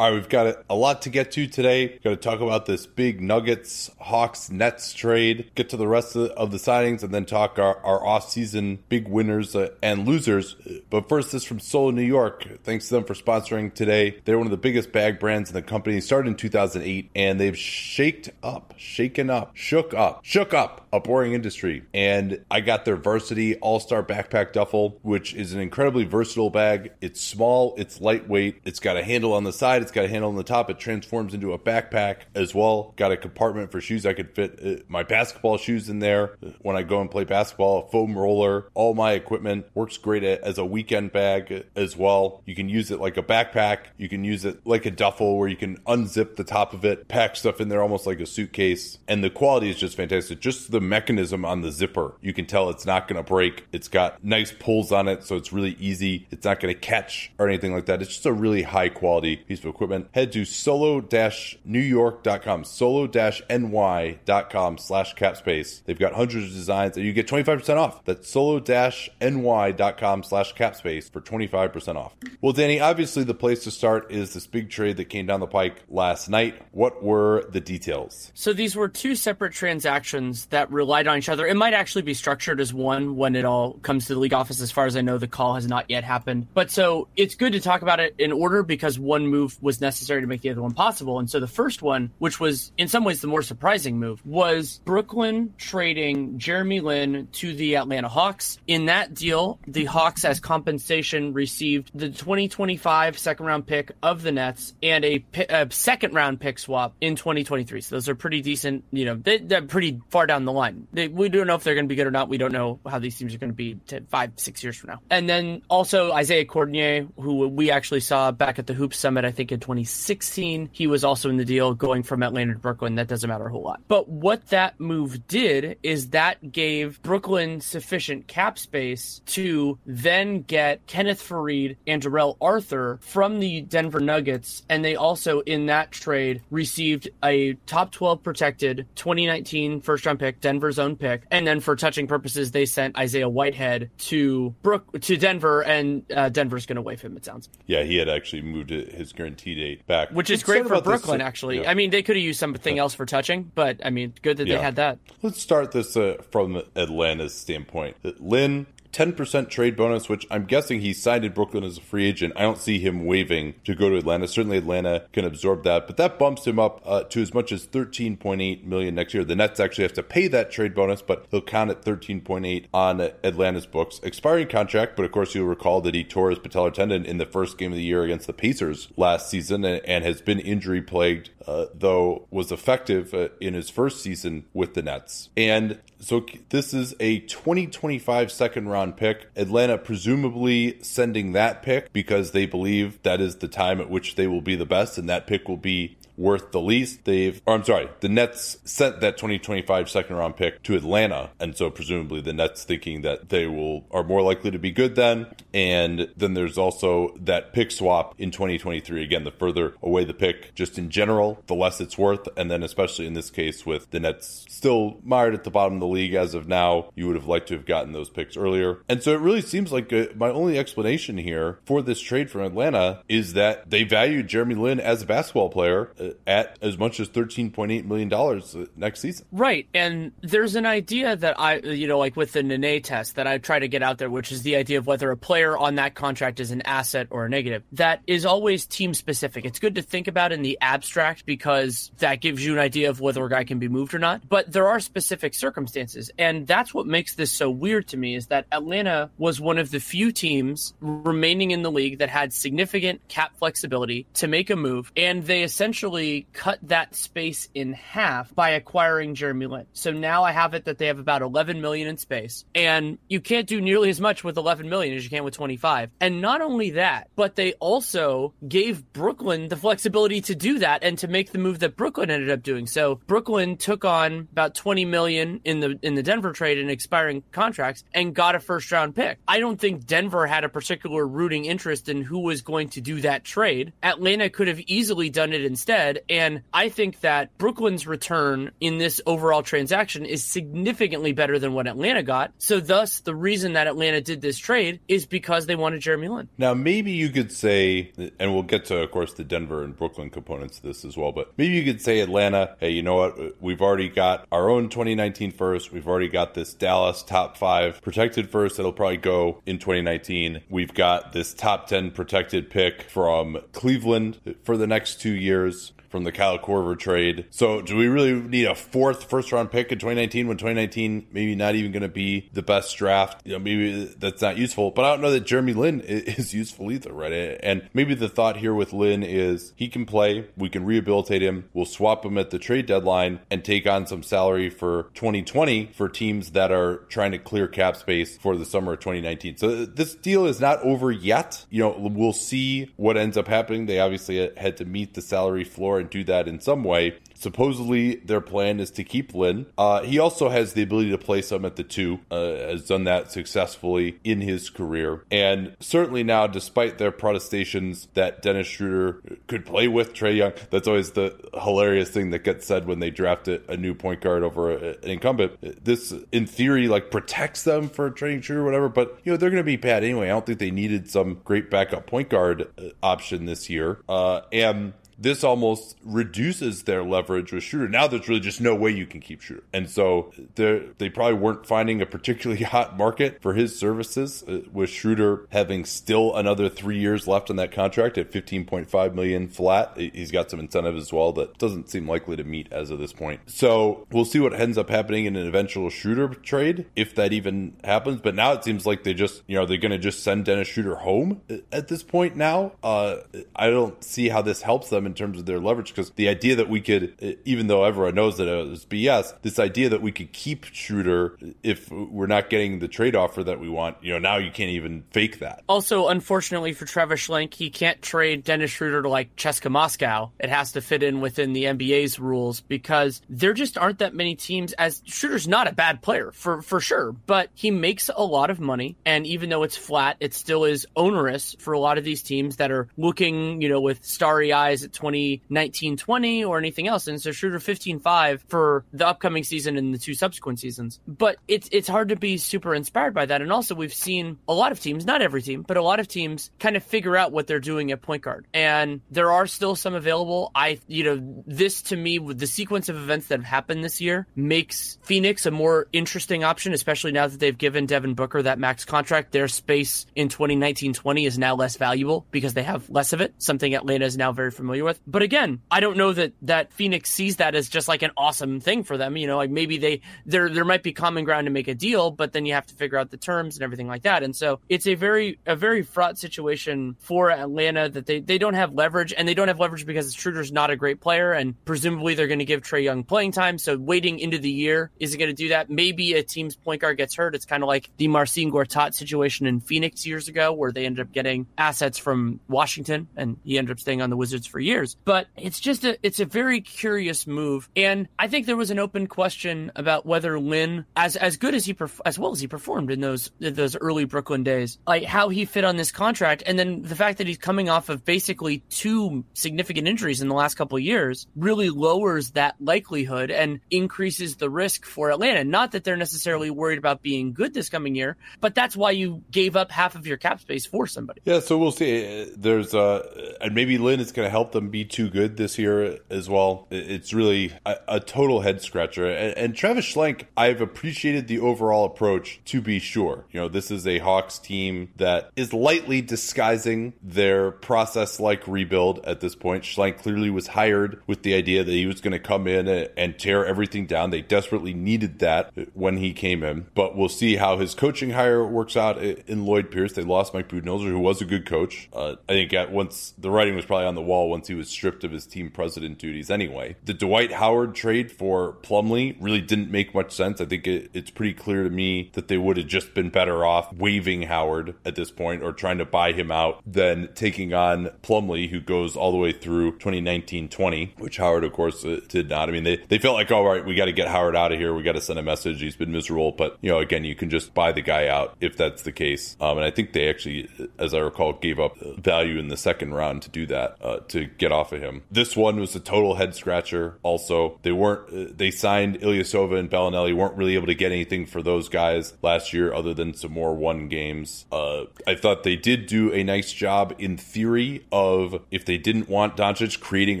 All right, we've got a lot to get to today. Got to talk about this big Nuggets, Hawks, Nets trade, get to the rest of the, signings, and then talk our, our off-season big winners uh, and losers. But first, this from Solo, New York. Thanks to them for sponsoring today. They're one of the biggest bag brands in the company. Started in 2008, and they've shaked up, shaken up, shook up, shook up a boring industry. And I got their Varsity All-Star Backpack Duffel, which is an incredibly versatile bag. It's small, it's lightweight, it's got a handle on the side, it's got a handle on the top. It transforms into a backpack as well. Got a compartment for shoes. I could fit uh, my basketball shoes in there when I go and play basketball. A foam roller, all my equipment works great as a weekend bag as well. You can use it like a backpack. You can use it like a duffel where you can unzip the top of it, pack stuff in there almost like a suitcase. And the quality is just fantastic. Just the mechanism on the zipper, you can tell it's not going to break. It's got nice pulls on it, so it's really easy. It's not going to catch or anything like that. It's just a really high quality piece of equipment. Head to solo-newyork.com, solo-ny.com slash capspace. They've got hundreds of designs and you get 25% off. That's solo-ny.com slash capspace for 25% off. Well, Danny, obviously the place to start is this big trade that came down the pike last night. What were the details? So these were two separate transactions that relied on each other. It might actually be structured as one when it all comes to the league office. As far as I know, the call has not yet happened. But so it's good to talk about it in order because one move was necessary to make the other one possible. And so the first one, which was in some ways the more surprising move, was Brooklyn trading Jeremy Lin to the Atlanta Hawks. In that deal, the Hawks, as compensation, received the 2025 second round pick of the Nets and a, a second round pick swap in 2023. So those are pretty decent, you know, they, are pretty far down the line. They, we don't know if they're going to be good or not. We don't know how these teams are going to be five, six years from now. And then also Isaiah Cordinier, who we actually saw back at the Hoop Summit, I think in 2016. He was also in the deal going from Atlanta to Brooklyn. That doesn't matter a whole lot. But what that move did is that gave Brooklyn sufficient cap space to then get Kenneth Faried and Darrell Arthur from the Denver Nuggets. And they also, in that trade, received a top 12 protected 2019 first round pick, Denver's own pick. And then for touching purposes, they sent Isaiah Whitehead to Brook to Denver, and uh, Denver's going to waive him. It sounds. Yeah, he had actually moved his guarantee date back, which is great for Brooklyn. This, actually, yeah. I mean, they could have used something else for touching, but I mean, good that yeah. they had that. Let's start this uh, from Atlanta's standpoint. Lin 10% trade bonus, which I'm guessing he signed in Brooklyn as a free agent. I don't see him waiving to go to Atlanta. Certainly, Atlanta can absorb that, but that bumps him up uh, to as much as 13.8 million next year. The Nets actually have to pay that trade bonus, but he'll count at 13.8 on Atlanta's books. Expiring contract, but of course, you'll recall that he tore his patellar tendon in the first game of the year against the Pacers last season and, and has been injury plagued, uh, though was effective uh, in his first season with the Nets. And so this is a 2025 second round pick. Atlanta presumably sending that pick because they believe that is the time at which they will be the best, and that pick will be worth the least. They've, or I'm sorry, the Nets sent that 2025 second round pick to Atlanta, and so presumably the Nets thinking that they will are more likely to be good then. And then there's also that pick swap in 2023. Again, the further away the pick, just in general, the less it's worth, and then especially in this case with the Nets still mired at the bottom of the league as of now, you would have liked to have gotten those picks earlier. And so it really seems like a, uh, my only explanation here for this trade from Atlanta is that they valued Jeremy Lin as a basketball player uh, at as much as $13.8 million uh, next season. Right. And there's an idea that I, you know, like with the Nene test that I try to get out there, which is the idea of whether a player on that contract is an asset or a negative. That is always team specific. It's good to think about in the abstract because that gives you an idea of whether a guy can be moved or not. But there are specific circumstances. And that's what makes this so weird to me is that Atlanta was one of the few teams remaining in the league that had significant cap flexibility to make a move. And they essentially essentially cut that space in half by acquiring Jeremy Lin. So now I have it that they have about 11 million in space, and you can't do nearly as much with 11 million as you can with 25. And not only that, but they also gave Brooklyn the flexibility to do that and to make the move that Brooklyn ended up doing. So Brooklyn took on about 20 million in the in the Denver trade and expiring contracts and got a first round pick. I don't think Denver had a particular rooting interest in who was going to do that trade. Atlanta could have easily done it instead, and I think that Brooklyn's return in this overall transaction is significantly better than what Atlanta got. So thus the reason that Atlanta did this trade is because they wanted Jeremy Lin. Now maybe you could say and we'll get to of course the Denver and Brooklyn components of this as well, but maybe you could say Atlanta, hey, you know what? We've already got our own 2019 first. We've already got this Dallas top 5 protected first that'll probably go in 2019. We've got this top 10 protected pick from Cleveland for the next 2 years from the Kyle Korver trade. So, do we really need a fourth first round pick in 2019 when 2019 maybe not even going to be the best draft? You know, maybe that's not useful. But I don't know that Jeremy Lin is useful either, right? And maybe the thought here with Lin is he can play, we can rehabilitate him, we'll swap him at the trade deadline and take on some salary for 2020 for teams that are trying to clear cap space for the summer of 2019. So this deal is not over yet. You know, we'll see what ends up happening. They obviously had to meet the salary floor and do that in some way. Supposedly, their plan is to keep Lin. Uh, he also has the ability to play some at the two, uh, has done that successfully in his career. And certainly now, despite their protestations that Dennis Schroeder could play with Trae Young, that's always the hilarious thing that gets said when they draft a, a new point guard over a, an incumbent. This, in theory, like protects them for trading Schroeder or whatever, but you know, they're going to be bad anyway. I don't think they needed some great backup point guard uh, option this year. Uh, and this almost reduces their leverage with Schroeder. Now there's really just no way you can keep Schroeder. And so they probably weren't finding a particularly hot market for his services uh, with Schroeder having still another three years left on that contract at 15.5 million flat. He's got some incentive as well that doesn't seem likely to meet as of this point. So we'll see what ends up happening in an eventual Schroeder trade, if that even happens. But now it seems like they just, you know, they're going to just send Dennis Schroeder home at this point now. Uh, I don't see how this helps them in terms of their leverage because the idea that we could, even though everyone knows that uh, it was BS, this idea that we could keep Schroeder if we're not getting the trade offer that we want, you know, now you can't even fake that. Also, unfortunately for Travis Schlenk, he can't trade Dennis Schroeder to like CSKA Moscow. It has to fit in within the NBA's rules because there just aren't that many teams. As Schroeder's not a bad player for for sure, but he makes a lot of money, and even though it's flat, it still is onerous for a lot of these teams that are looking, you know, with starry eyes at 2019 20 or anything else. And so Schroeder 15 5 for the upcoming season and the two subsequent seasons. But it's, it's hard to be super inspired by that. And also, we've seen a lot of teams, not every team, but a lot of teams kind of figure out what they're doing at point guard. And there are still some available. I, you know, this to me, with the sequence of events that have happened this year, makes Phoenix a more interesting option, especially now that they've given Devin Booker that max contract. Their space in 2019 20 is now less valuable because they have less of it, something Atlanta is now very familiar with. But again, I don't know that that Phoenix sees that as just like an awesome thing for them. You know, like maybe they there there might be common ground to make a deal, but then you have to figure out the terms and everything like that. And so it's a very a very fraught situation for Atlanta that they they don't have leverage and they don't have leverage because Schroeder's not a great player and presumably they're going to give Trae Young playing time. So waiting into the year isn't going to do that. Maybe a team's point guard gets hurt. It's kind of like the Marcin Gortat situation in Phoenix years ago where they ended up getting assets from Washington and he ended up staying on the Wizards for years. But it's just a it's a very curious move, and I think there was an open question about whether Lin, as as good as he perf- as well as he performed in those in those early Brooklyn days, like how he fit on this contract, and then the fact that he's coming off of basically two significant injuries in the last couple years really lowers that likelihood and increases the risk for Atlanta. Not that they're necessarily worried about being good this coming year, but that's why you gave up half of your cap space for somebody. Yeah, so we'll see. There's uh, and maybe Lin is going to help them be too good this year as well. It's really a, a total head scratcher. And, and, Travis Schlenk, I've appreciated the overall approach to be sure. You know, this is a Hawks team that is lightly disguising their process like rebuild at this point. Schlenk clearly was hired with the idea that he was going to come in and, and tear everything down. They desperately needed that when he came in. But we'll see how his coaching hire works out in Lloyd Pierce. They lost Mike Budenholzer, who was a good coach. Uh, I think at once the writing was probably on the wall once he was stripped of his team president duties anyway. The Dwight Howard trade for Plumlee really didn't make much sense. I think it, it's pretty clear to me that they would have just been better off waiving Howard at this point or trying to buy him out than taking on Plumlee, who goes all the way through 2019 20, which Howard, of course, uh, did not. I mean, they, they felt like, all right, we got to get Howard out of here. We got to send a message. He's been miserable. But, you know, again, you can just buy the guy out if that's the case. Um, and I think they actually, as I recall, gave up value in the second round to do that, uh, to get off of him. This one was a total head scratcher. Also, they weren't, uh, they signed Ilyasova and Belinelli, weren't really able to get anything for those guys last year other than some more one games. Uh, I thought they did do a nice job in theory of if they didn't want Doncic, creating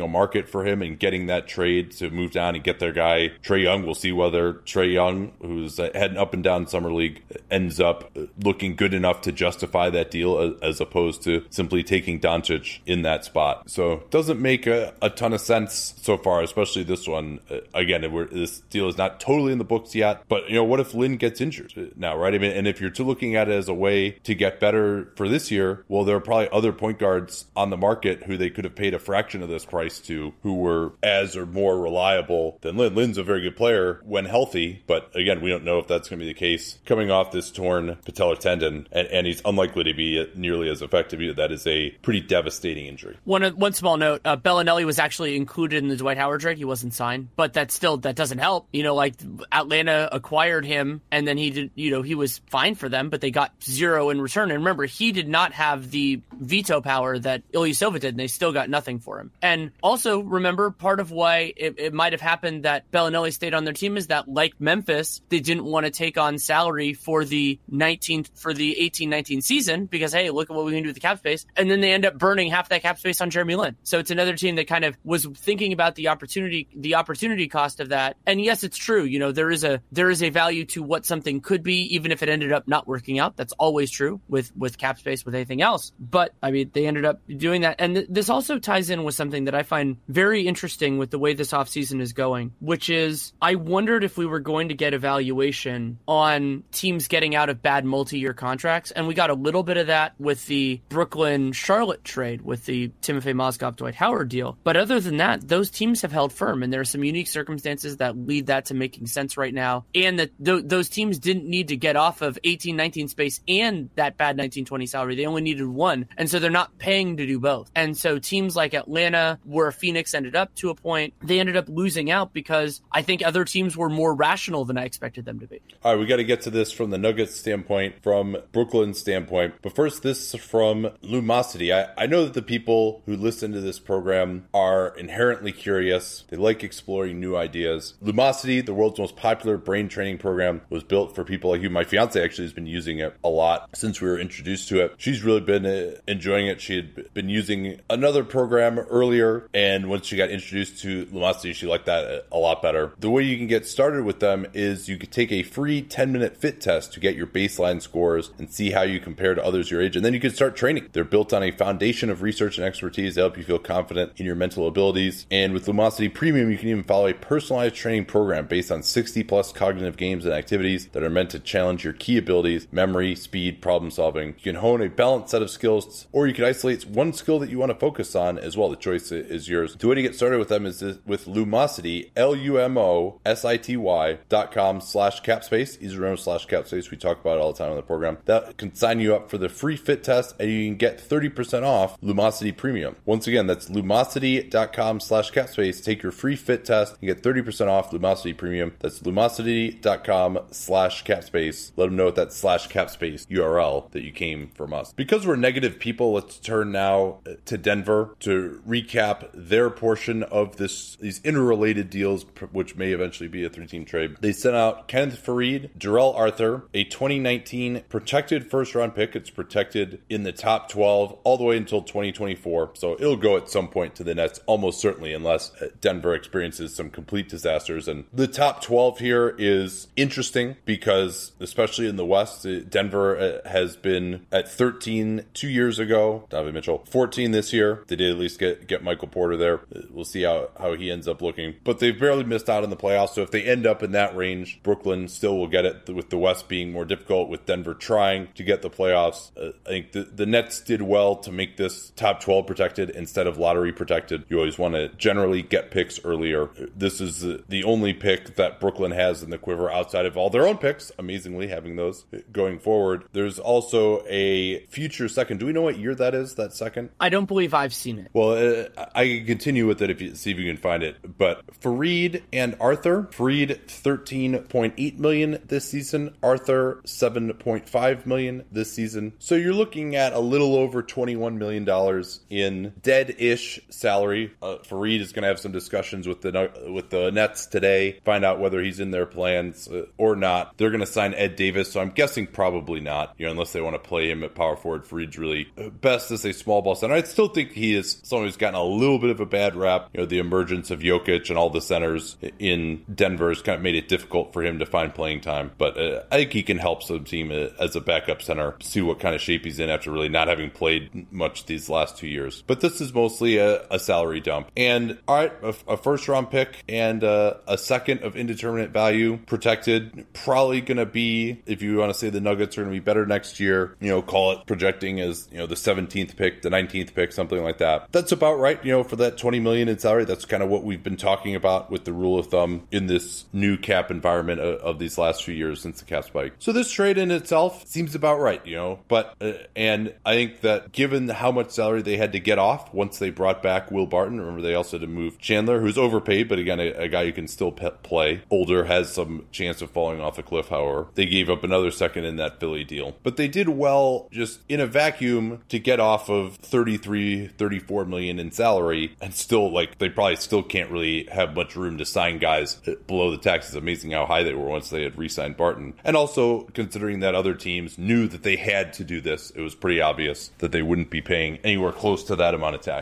a market for him and getting that trade to move down and get their guy Trae Young. We'll see whether Trae Young, who's heading up and down summer league, ends up looking good enough to justify that deal as opposed to simply taking Doncic in that spot. So doesn't make a, a ton of sense so far, especially this one. Uh, again, this deal is not totally in the books yet, but you know, what if Lin gets injured now, right? I mean, and if you're looking at it as a way to get better for this year, well, there are probably other point guards on the market who they could have paid a fraction of this price to who were as or more reliable than Lin. Lin's a very good player when healthy, but again, we don't know if that's going to be the case coming off this torn patellar tendon, and, and he's unlikely to be nearly as effective. That is a pretty devastating injury. One one small note: uh, Belinelli was actually included in the Dwight Howard trade. He wasn't signed, but that still that doesn't help. You know, like Atlanta acquired him, and then he did. You know, he was fine for them, but they got zero in return. And remember, he did not have the veto power that Ilyasova did, and they still got nothing for him. And also remember, part of why it, it might have happened that Belinelli stayed on their team is that, like Memphis, they didn't want to take on salary for the 19th for the 18-19 season because hey, look at what we can do with the cap space, and then they end up burning half that cap space on Jeremy Lin. So it's another team that kind of was thinking about the opportunity, the opportunity cost of that. And yes, it's true. You know, there is a there is a value to what something could be, even if it ended up not working out. That's always true with with cap space with anything else. But I mean, they ended up doing that, and th- this also ties in with something that I find very interesting with the way this offseason is going, which is I wondered if we were going to get evaluation on teams getting out of bad multi-year contracts, and we got a little bit of that with the Brooklyn Charlotte trade with the Timofey Mozgov Dwight Howard deal. But other than that, those teams have held firm, and there are some unique circumstances that lead that to making sense right now, and that th- those teams didn't need to get off of 18-19 space and that bad 19-20 salary. They only needed one, and so they're not paying to do both. And so teams like Atlanta, where Phoenix ended up to a point, they ended up losing out because I think other teams were more rational than I expected them to be. All right, we got to get to this from the Nuggets standpoint, from Brooklyn's standpoint. But first, this from Lumosity. I, I know that the people who listen to this program are inherently curious. They like exploring new ideas. Lumosity, the world's most popular brain training program, was built for people like you. My fiance actually has been using it a lot since we were introduced to it. She's really been uh, enjoying it. She had been using another program earlier, and once she got introduced to Lumosity, she liked that a lot better. The way you can get started with them is you could take a free 10 minute fit test to get your baseline scores and see how you compare to others your age, and then you can start training. They're built on a foundation of research and expertise to help you feel confident in your mental abilities. And with Lumosity Premium, you can even follow a personalized training program based on 60 plus cognitive games and activities that are meant to challenge your key abilities memory, speed, problem solving. You can hone a balanced set of skills, or you can isolate one skill that you want to focus on as well. The choice is yours. The way to get started with them is with Lumosity, L U M O S I T Y dot com slash capspace. Easy to remember slash capspace. We talk about it all the time on the program. That can sign you up for the free fit test, and you can get 30% off Lumosity Premium. Once again, that's lumosity.com slash capspace. Take your free fit test and get 30% off Lumosity Premium. That's lumosity.com slash capspace. Let them know what that slash capspace URL that you came from us. Because we're negative people, let's turn now uh, to Denver to recap their portion of this these interrelated deals, which may eventually be a three-team trade. They sent out Kenneth Faried, Darrell Arthur, a 2019 protected first-round pick. It's protected in the top 12 all the way until 2024. So it'll go at some point to the Nets, almost certainly, unless uh, Denver experiences some complete disasters. And the top 12 here is interesting because, especially in the West, uh, Denver uh, has been at 13 two years ago. Donovan Mitchell, 14 this year. They did at least get, get Michael Porter there. We'll see how, how he ends up looking. But they've barely missed out in the playoffs. So if they end up in that range, Brooklyn still will get it with the West being more difficult, with Denver trying to get the playoffs. Uh, I think the, the Nets did well to make this top 12 protected instead instead of lottery protected. You always want to generally get picks earlier. This is the only pick that Brooklyn has in the quiver outside of all their own picks, amazingly, having those going forward. There's also a future second. Do we know what year that is, that second? I don't believe I've seen it. Well, uh, I can continue with it if you see if you can find it. But Faried and Arthur, Faried 13.8 million this season, Arthur 7.5 million this season. So you're looking at a little over 21 million dollars in dead-ish salary. Uh, Faried is going to have some discussions with the with the Nets today, find out whether he's in their plans uh, or not. They're going to sign Ed Davis, so I'm guessing probably not. You know, unless they want to play him at power forward. Faried's really uh, best as a small ball center. I still think he is someone who's gotten a little bit of a bad rap. You know, the emergence of Jokic and all the centers in Denver has kind of made it difficult for him to find playing time. But uh, I think he can help some team uh, as a backup center, see what kind of shape he's in after really not having played much these last two years. But this is mostly a, a salary dump. And all right, a, a first round pick and uh, a second of indeterminate value protected. Probably going to be, if you want to say the Nuggets are going to be better next year, you know, call it projecting as, you know, the 17th pick, the 19th pick, something like that. That's about right, you know, for that 20 million in salary. That's kind of what we've been talking about with the rule of thumb in this new cap environment of, of these last few years since the cap spike. So this trade in itself seems about right, you know, but, uh, and I think that given how much salary they had to get off once they brought back Will Barton, remember they also had to move Chandler, who's overpaid, but again, a, a guy who can still pe- play. Older has some chance of falling off a cliff, however. They gave up another second in that Philly deal. But they did well just in a vacuum to get off of 33, 34 million in salary and still, like, they probably still can't really have much room to sign guys below the tax. It's amazing how high they were once they had re signed Barton. And also, considering that other teams knew that they had to do this, it was pretty obvious that they wouldn't be paying anywhere close to that amount of tax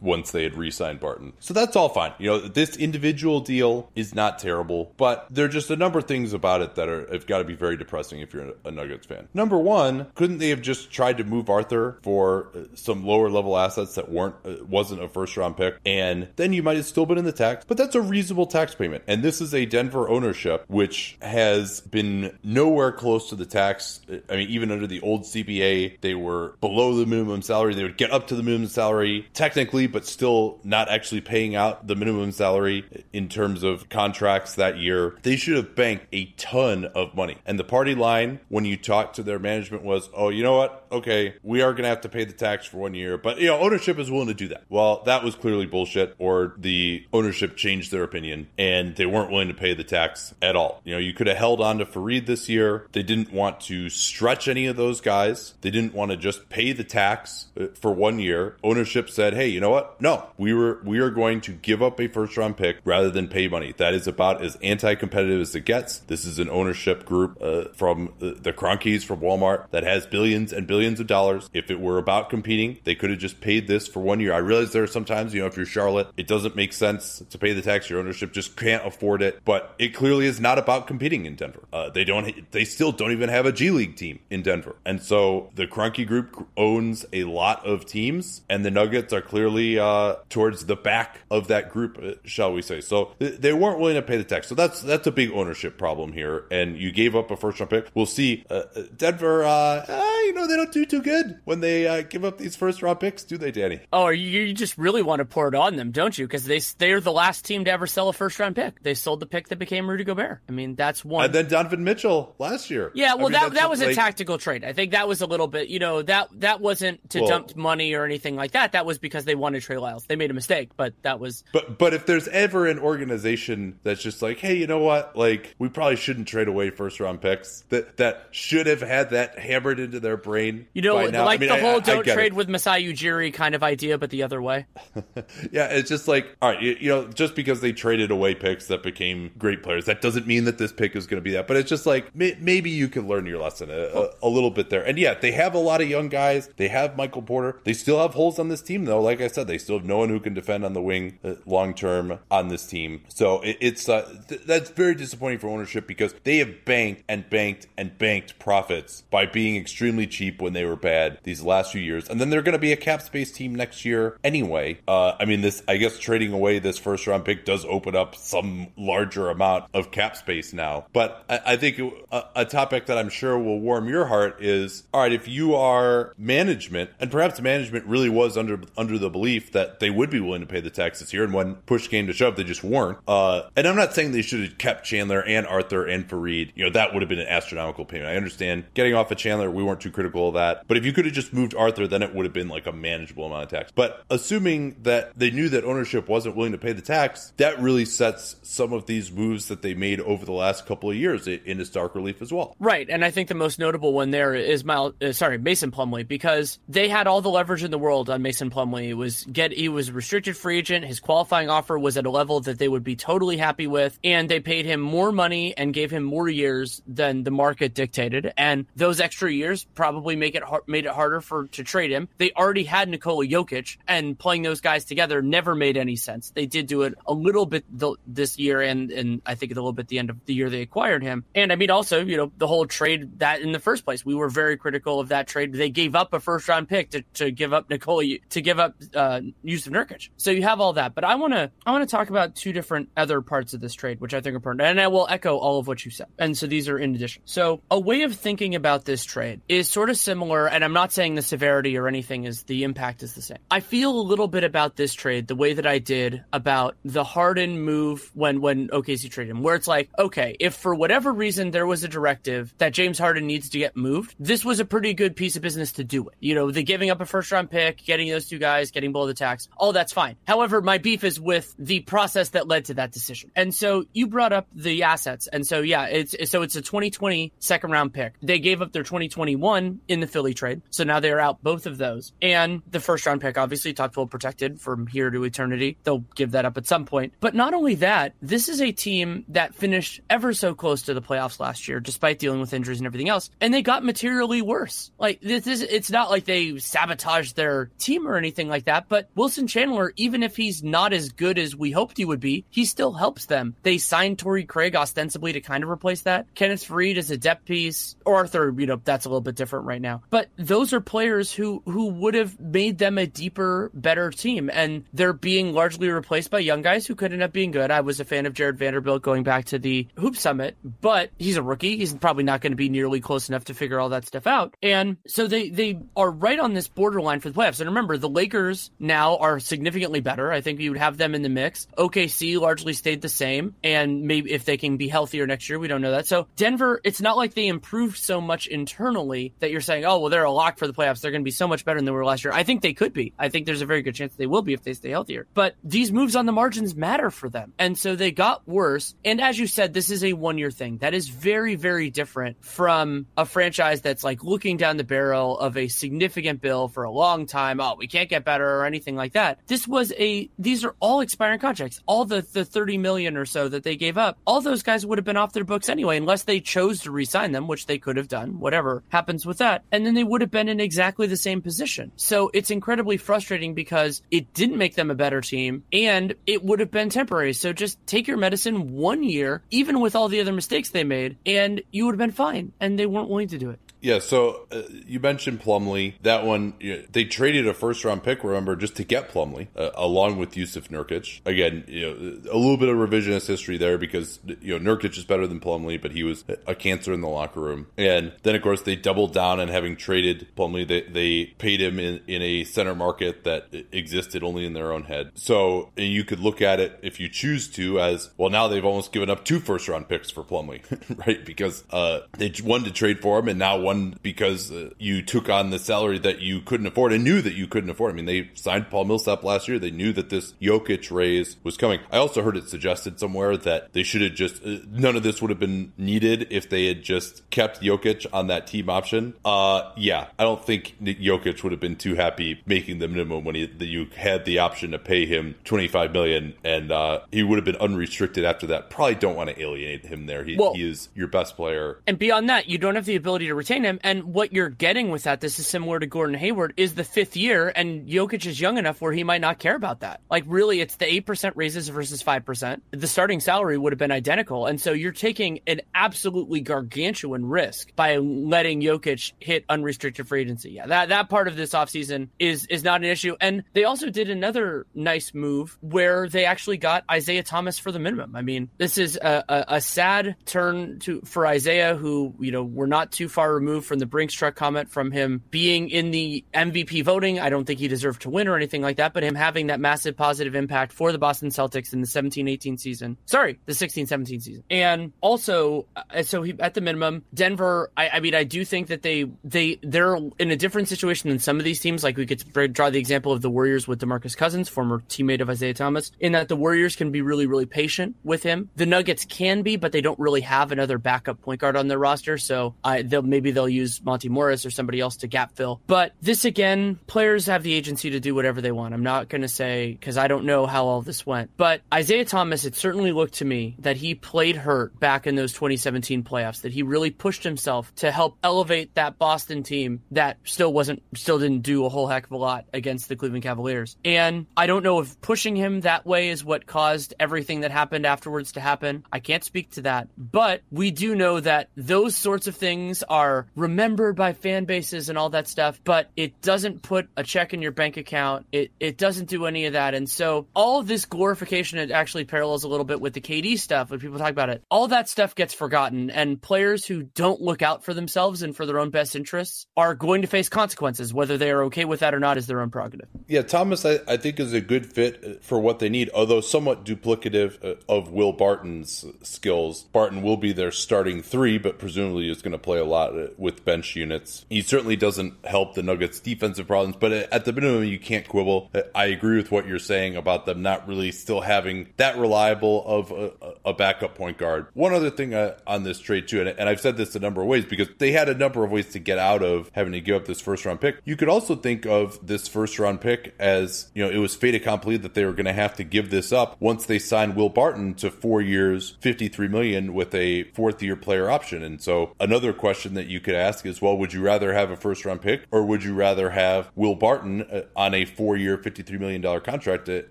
once they had re signed Barton. So that's all fine. You know, this individual deal is not terrible, but there are just a number of things about it that are have got to be very depressing if you're a Nuggets fan. Number one, couldn't they have just tried to move Arthur for uh, some lower level assets that weren't uh, wasn't a first round pick, and then you might have still been in the tax, but that's a reasonable tax payment. And this is a Denver ownership which has been nowhere close to the tax. I mean, even under the old CBA, they were below the minimum salary. They would get up to the minimum salary technically, but still not actually paying out the minimum salary in terms of contracts that year. They should have banked a ton of money. And the party line, when you talked to their management, was, oh, you know what? Okay, we are going to have to pay the tax for one year, but, you know, ownership is willing to do that. Well, that was clearly bullshit, or the ownership changed their opinion and they weren't willing to pay the tax at all. You know, you could have held on to Faried this year. They didn't want to stretch any of those guys. They didn't want to just pay the tax uh, for one year. Ownership said, "Hey, you know what? No, we were we are going to give up a first round pick rather than pay money. That is about as anti-competitive as it gets. This is an ownership group uh, from the, the Kroenkes from Walmart that has billions and billions of dollars. If it were about competing, they could have just paid this for one year. I realize there are sometimes, you know, if you're Charlotte, it doesn't make sense to pay the tax. Your ownership just can't afford it. But it clearly is not about competing in Denver. Uh, they don't. They still don't even have a G League team in Denver, and so the Kroenke Group owns a lot of teams, and the Nuggets are clearly uh, towards the back of that group, uh, shall we say? So th- they weren't willing to pay the tax. So that's that's a big ownership problem here. And you gave up a first round pick. We'll see. Uh, uh Denver, uh, you know, they don't do too good when they uh, give up these first round picks, do they, Danny? Oh, you, you just really want to pour it on them, don't you? Because they they're the last team to ever sell a first round pick. They sold the pick that became Rudy Gobert. I mean, that's one. And then Donovan Mitchell last year. Yeah, well, I mean, that that was like... a tactical trade. I think that was a little bit, you know, that that wasn't to well, dump money or anything like that. That was because they wanted Trey Lyles. They made a mistake, but that was. But but if there's ever an organization that's just like, hey, you know what? Like, we probably shouldn't trade away first round picks. That that should have had that hammered into their brain. You know, like I mean, the whole I, don't trade it. with Masai Ujiri kind of idea, but the other way. yeah, it's just like, all right, you, you know, just because they traded away picks that became great players, that doesn't mean that this pick is going to be that. But it's just like may, maybe you can learn your lesson a, a, a, little bit there. And yeah, they have a lot of young guys. They have Michael Porter. They still have holes on this team, though. Like I said, they still have no one who can defend on the wing uh, long term on this team. So it, it's uh, th- that's very disappointing for ownership because they have banked and banked and banked profits by being extremely cheap when they were bad these last few years. And then they're going to be a cap space team next year anyway. Uh, I mean, this, I guess trading away this first round pick does open up some larger amount of cap space now. But I, I think a, a topic that I'm sure will warm your heart is all right, if you are management, and perhaps management really was under under the belief that they would be willing to pay the taxes here, and when push came to shove, they just weren't. Uh, and I'm not saying they should have kept Chandler and Arthur and Faried. You know, that would have been an astronomical payment. I understand getting off of Chandler, we weren't too critical of that. But if you could have just moved Arthur, then it would have been like a manageable amount of tax. But assuming that they knew that ownership wasn't willing to pay the tax, that really sets some of these moves that they made over the last couple of years into stark relief as well. Right, and I think the most notable one there is Miles, uh, sorry, Mason Plumlee, because they had all the leverage in the world on Mason Plumlee. It was get he was restricted free agent. His qualifying offer was at a level that they would be totally happy with, and they paid him more money and gave him more years than the market dictated. And those extra years probably make it hard, made it harder for to trade him. They already had Nikola Jokic, and playing those guys together never made any sense. They did do it a little bit the, this year, and and I think a little bit the end of the year they acquired him. And I mean, also you know the whole trade that in the first place we were very critical of that trade. They gave up a first round pick to, to give up Nikola to give up uh, Jusuf Nurkic. So you have all that, but I want to I want to talk about two different other parts of this trade, which I think are important, and I will echo all of what you said. And so these are in addition. So a way of thinking about this trade is sort of similar, and I'm not saying the severity or anything is the impact is the same. I feel a little bit about this trade the way that I did about the Harden move when when OKC traded him, where it's like, okay, if for whatever reason there was a directive that James Harden needs to get moved, this was a pretty good piece of business to do it. You know, the giving up a first round pick, getting those two guys, getting the tax, all that's fine. However, my beef is with the process that led to that decision. And so you brought up the assets, and so yeah, it's so it's a 2020 second round pick. They gave up their 2021 in the Philly trade, so now they are out both of those, and the first round pick, obviously top 12 protected from here to eternity. They'll give that up at some point. But not only that, this is a team that finished ever so close to the playoffs last year, despite dealing with injuries and everything else, and they got materially worse. Like this is, it's not like they sabotaged their team or anything like that. But Wilson Chandler, even if he's not as good as we hoped he would be, he still helps them. They signed Torrey Craig ostensibly to kind of replace that. Kenneth Faried is a depth piece. Or Arthur, you know, that's a little bit different right now. But those are players who who would have made them a deeper, better team, and they're being largely replaced by young guys who could end up being good. I was a fan of Jarred Vanderbilt going back to the Hoop Summit, but he's a rookie. He's probably not going to be nearly close enough to figure all that stuff out. And so they they are right on this borderline for the playoffs. And remember, the Lakers now are significantly better. I think you would have them in the mix. OKC largely stayed the same, and maybe if they can be healthier next year, we don't know that. So Denver, it's not like they improved so much internally that you're saying, oh well, they're a lock for the playoffs. They're going to be so much better than they were last year. I think they could be. I think there's a very good chance they will be if they stay healthier. But these moves on the margins matter for them, and so they got worse. And as you said, this is a one year thing. That is very very different from a franchise that's like looking down the barrel of a significant bill for a long time. Oh, we can't get better or anything like that. This was a these are all expiring contracts. All the the 30 million or so that they gave up, all those guys would have been off their books anyway unless they chose to re-sign them, which they could have done. Whatever happens with that. And then they would have been in exactly the same position. So it's incredibly frustrating because it didn't make them a better team and it would have been temporary. So just take your medicine one year, even with all the other mistakes they made, and you would have been fine. And they weren't willing to do it. Yeah, so uh, you mentioned Plumlee. That one, you know, they traded a first round pick, remember, just to get Plumlee, uh, along with Jusuf Nurkic. Again, you know, a little bit of revisionist history there because, you know, Nurkic is better than Plumlee, but he was a cancer in the locker room. And then, of course, they doubled down on having traded Plumlee. They, they paid him in, in a center market that existed only in their own head. So you could look at it, if you choose to, as well, now they've almost given up two first round picks for Plumlee, right? Because uh, they wanted to trade for him, and now one because uh, you took on the salary that you couldn't afford and knew that you couldn't afford. I mean, they signed Paul Millsap last year. They knew that this Jokic raise was coming. I also heard it suggested somewhere that they should have just uh, none of this would have been needed if they had just kept Jokic on that team option. Uh, yeah, I don't think Jokic would have been too happy making the minimum when he, that you had the option to pay him 25 million and uh, he would have been unrestricted after that. Probably don't want to alienate him there. He, Well- he is your best player. And beyond that, you don't have the ability to retain him. And what you're getting with that, this is similar to Gordon Hayward, is the fifth year, and Jokic is young enough where he might not care about that. Like, really, it's the 8% raises versus 5%. The starting salary would have been identical. And so you're taking an absolutely gargantuan risk by letting Jokic hit unrestricted free agency. Yeah, that, that part of this offseason is, is not an issue. And they also did another nice move where they actually got Isaiah Thomas for the minimum. I mean, this is a, a, a sad turn to for Isaiah, who, you know, we're not too far removed from the Brinks truck comment from him being in the MVP voting. I don't think he deserved to win or anything like that, but him having that massive positive impact for the Boston Celtics in the 17 18 season. Sorry, the 16 17 season. And also, uh, so he, at the minimum, Denver, I, I mean, I do think that they, they, they're in a different situation than some of these teams. Like we could draw the example of the Warriors with Demarcus Cousins, former teammate of Isaiah Thomas, in that the Warriors can be really, really patient with him. The Nuggets can be, but they don't really have another backup point guard on their roster. So I, they'll, maybe they'll use Monte Morris or somebody else to gap fill. But this again, players have the agency to do whatever they want. I'm not going to say because I don't know how all this went, but Isaiah Thomas, it certainly looked to me that he played hurt back in those 2017 playoffs, that he really pushed himself to help elevate that Boston team that still wasn't, still didn't do a whole heck of a lot against the Cleveland Cavaliers. And I don't know if pushing him that way is what caused everything that happened afterwards to happen. I can't speak to that, but we do know that those sorts of things are remembered by fan bases and all that stuff, but it doesn't put a check in your bank account. It, it doesn't do any of that. And so all this glorification, it actually parallels a little bit with the KD stuff when people talk about it. All that stuff gets forgotten and players who don't look out for themselves and for their own best interests are going to face consequences. Whether they are okay with that or not is their own prerogative. Yeah, Thomas, I, I think is a good fit for what they need, although somewhat duplicative uh, of Will Barton's skills. Barton will be their starting three, but presumably is going to play a lot uh, with bench units. He certainly doesn't help the Nuggets' defensive problems, but at the minimum, you can't quibble. I agree with what you're saying about them not really still having that reliable of a, a backup point guard. One other thing uh, on this trade, too, and, and I've said this a number of ways because they had a number of ways to get out of having to give up this first round pick. You could also think of this first round pick as, you know, it was fait accompli that they were going to have to give this up once they signed Will Barton to four years, 53 million with a fourth year player option. And so another question that you could ask is, well, would you rather have a first round pick or would you rather have Will Barton uh, on a four year, $53 million contract at,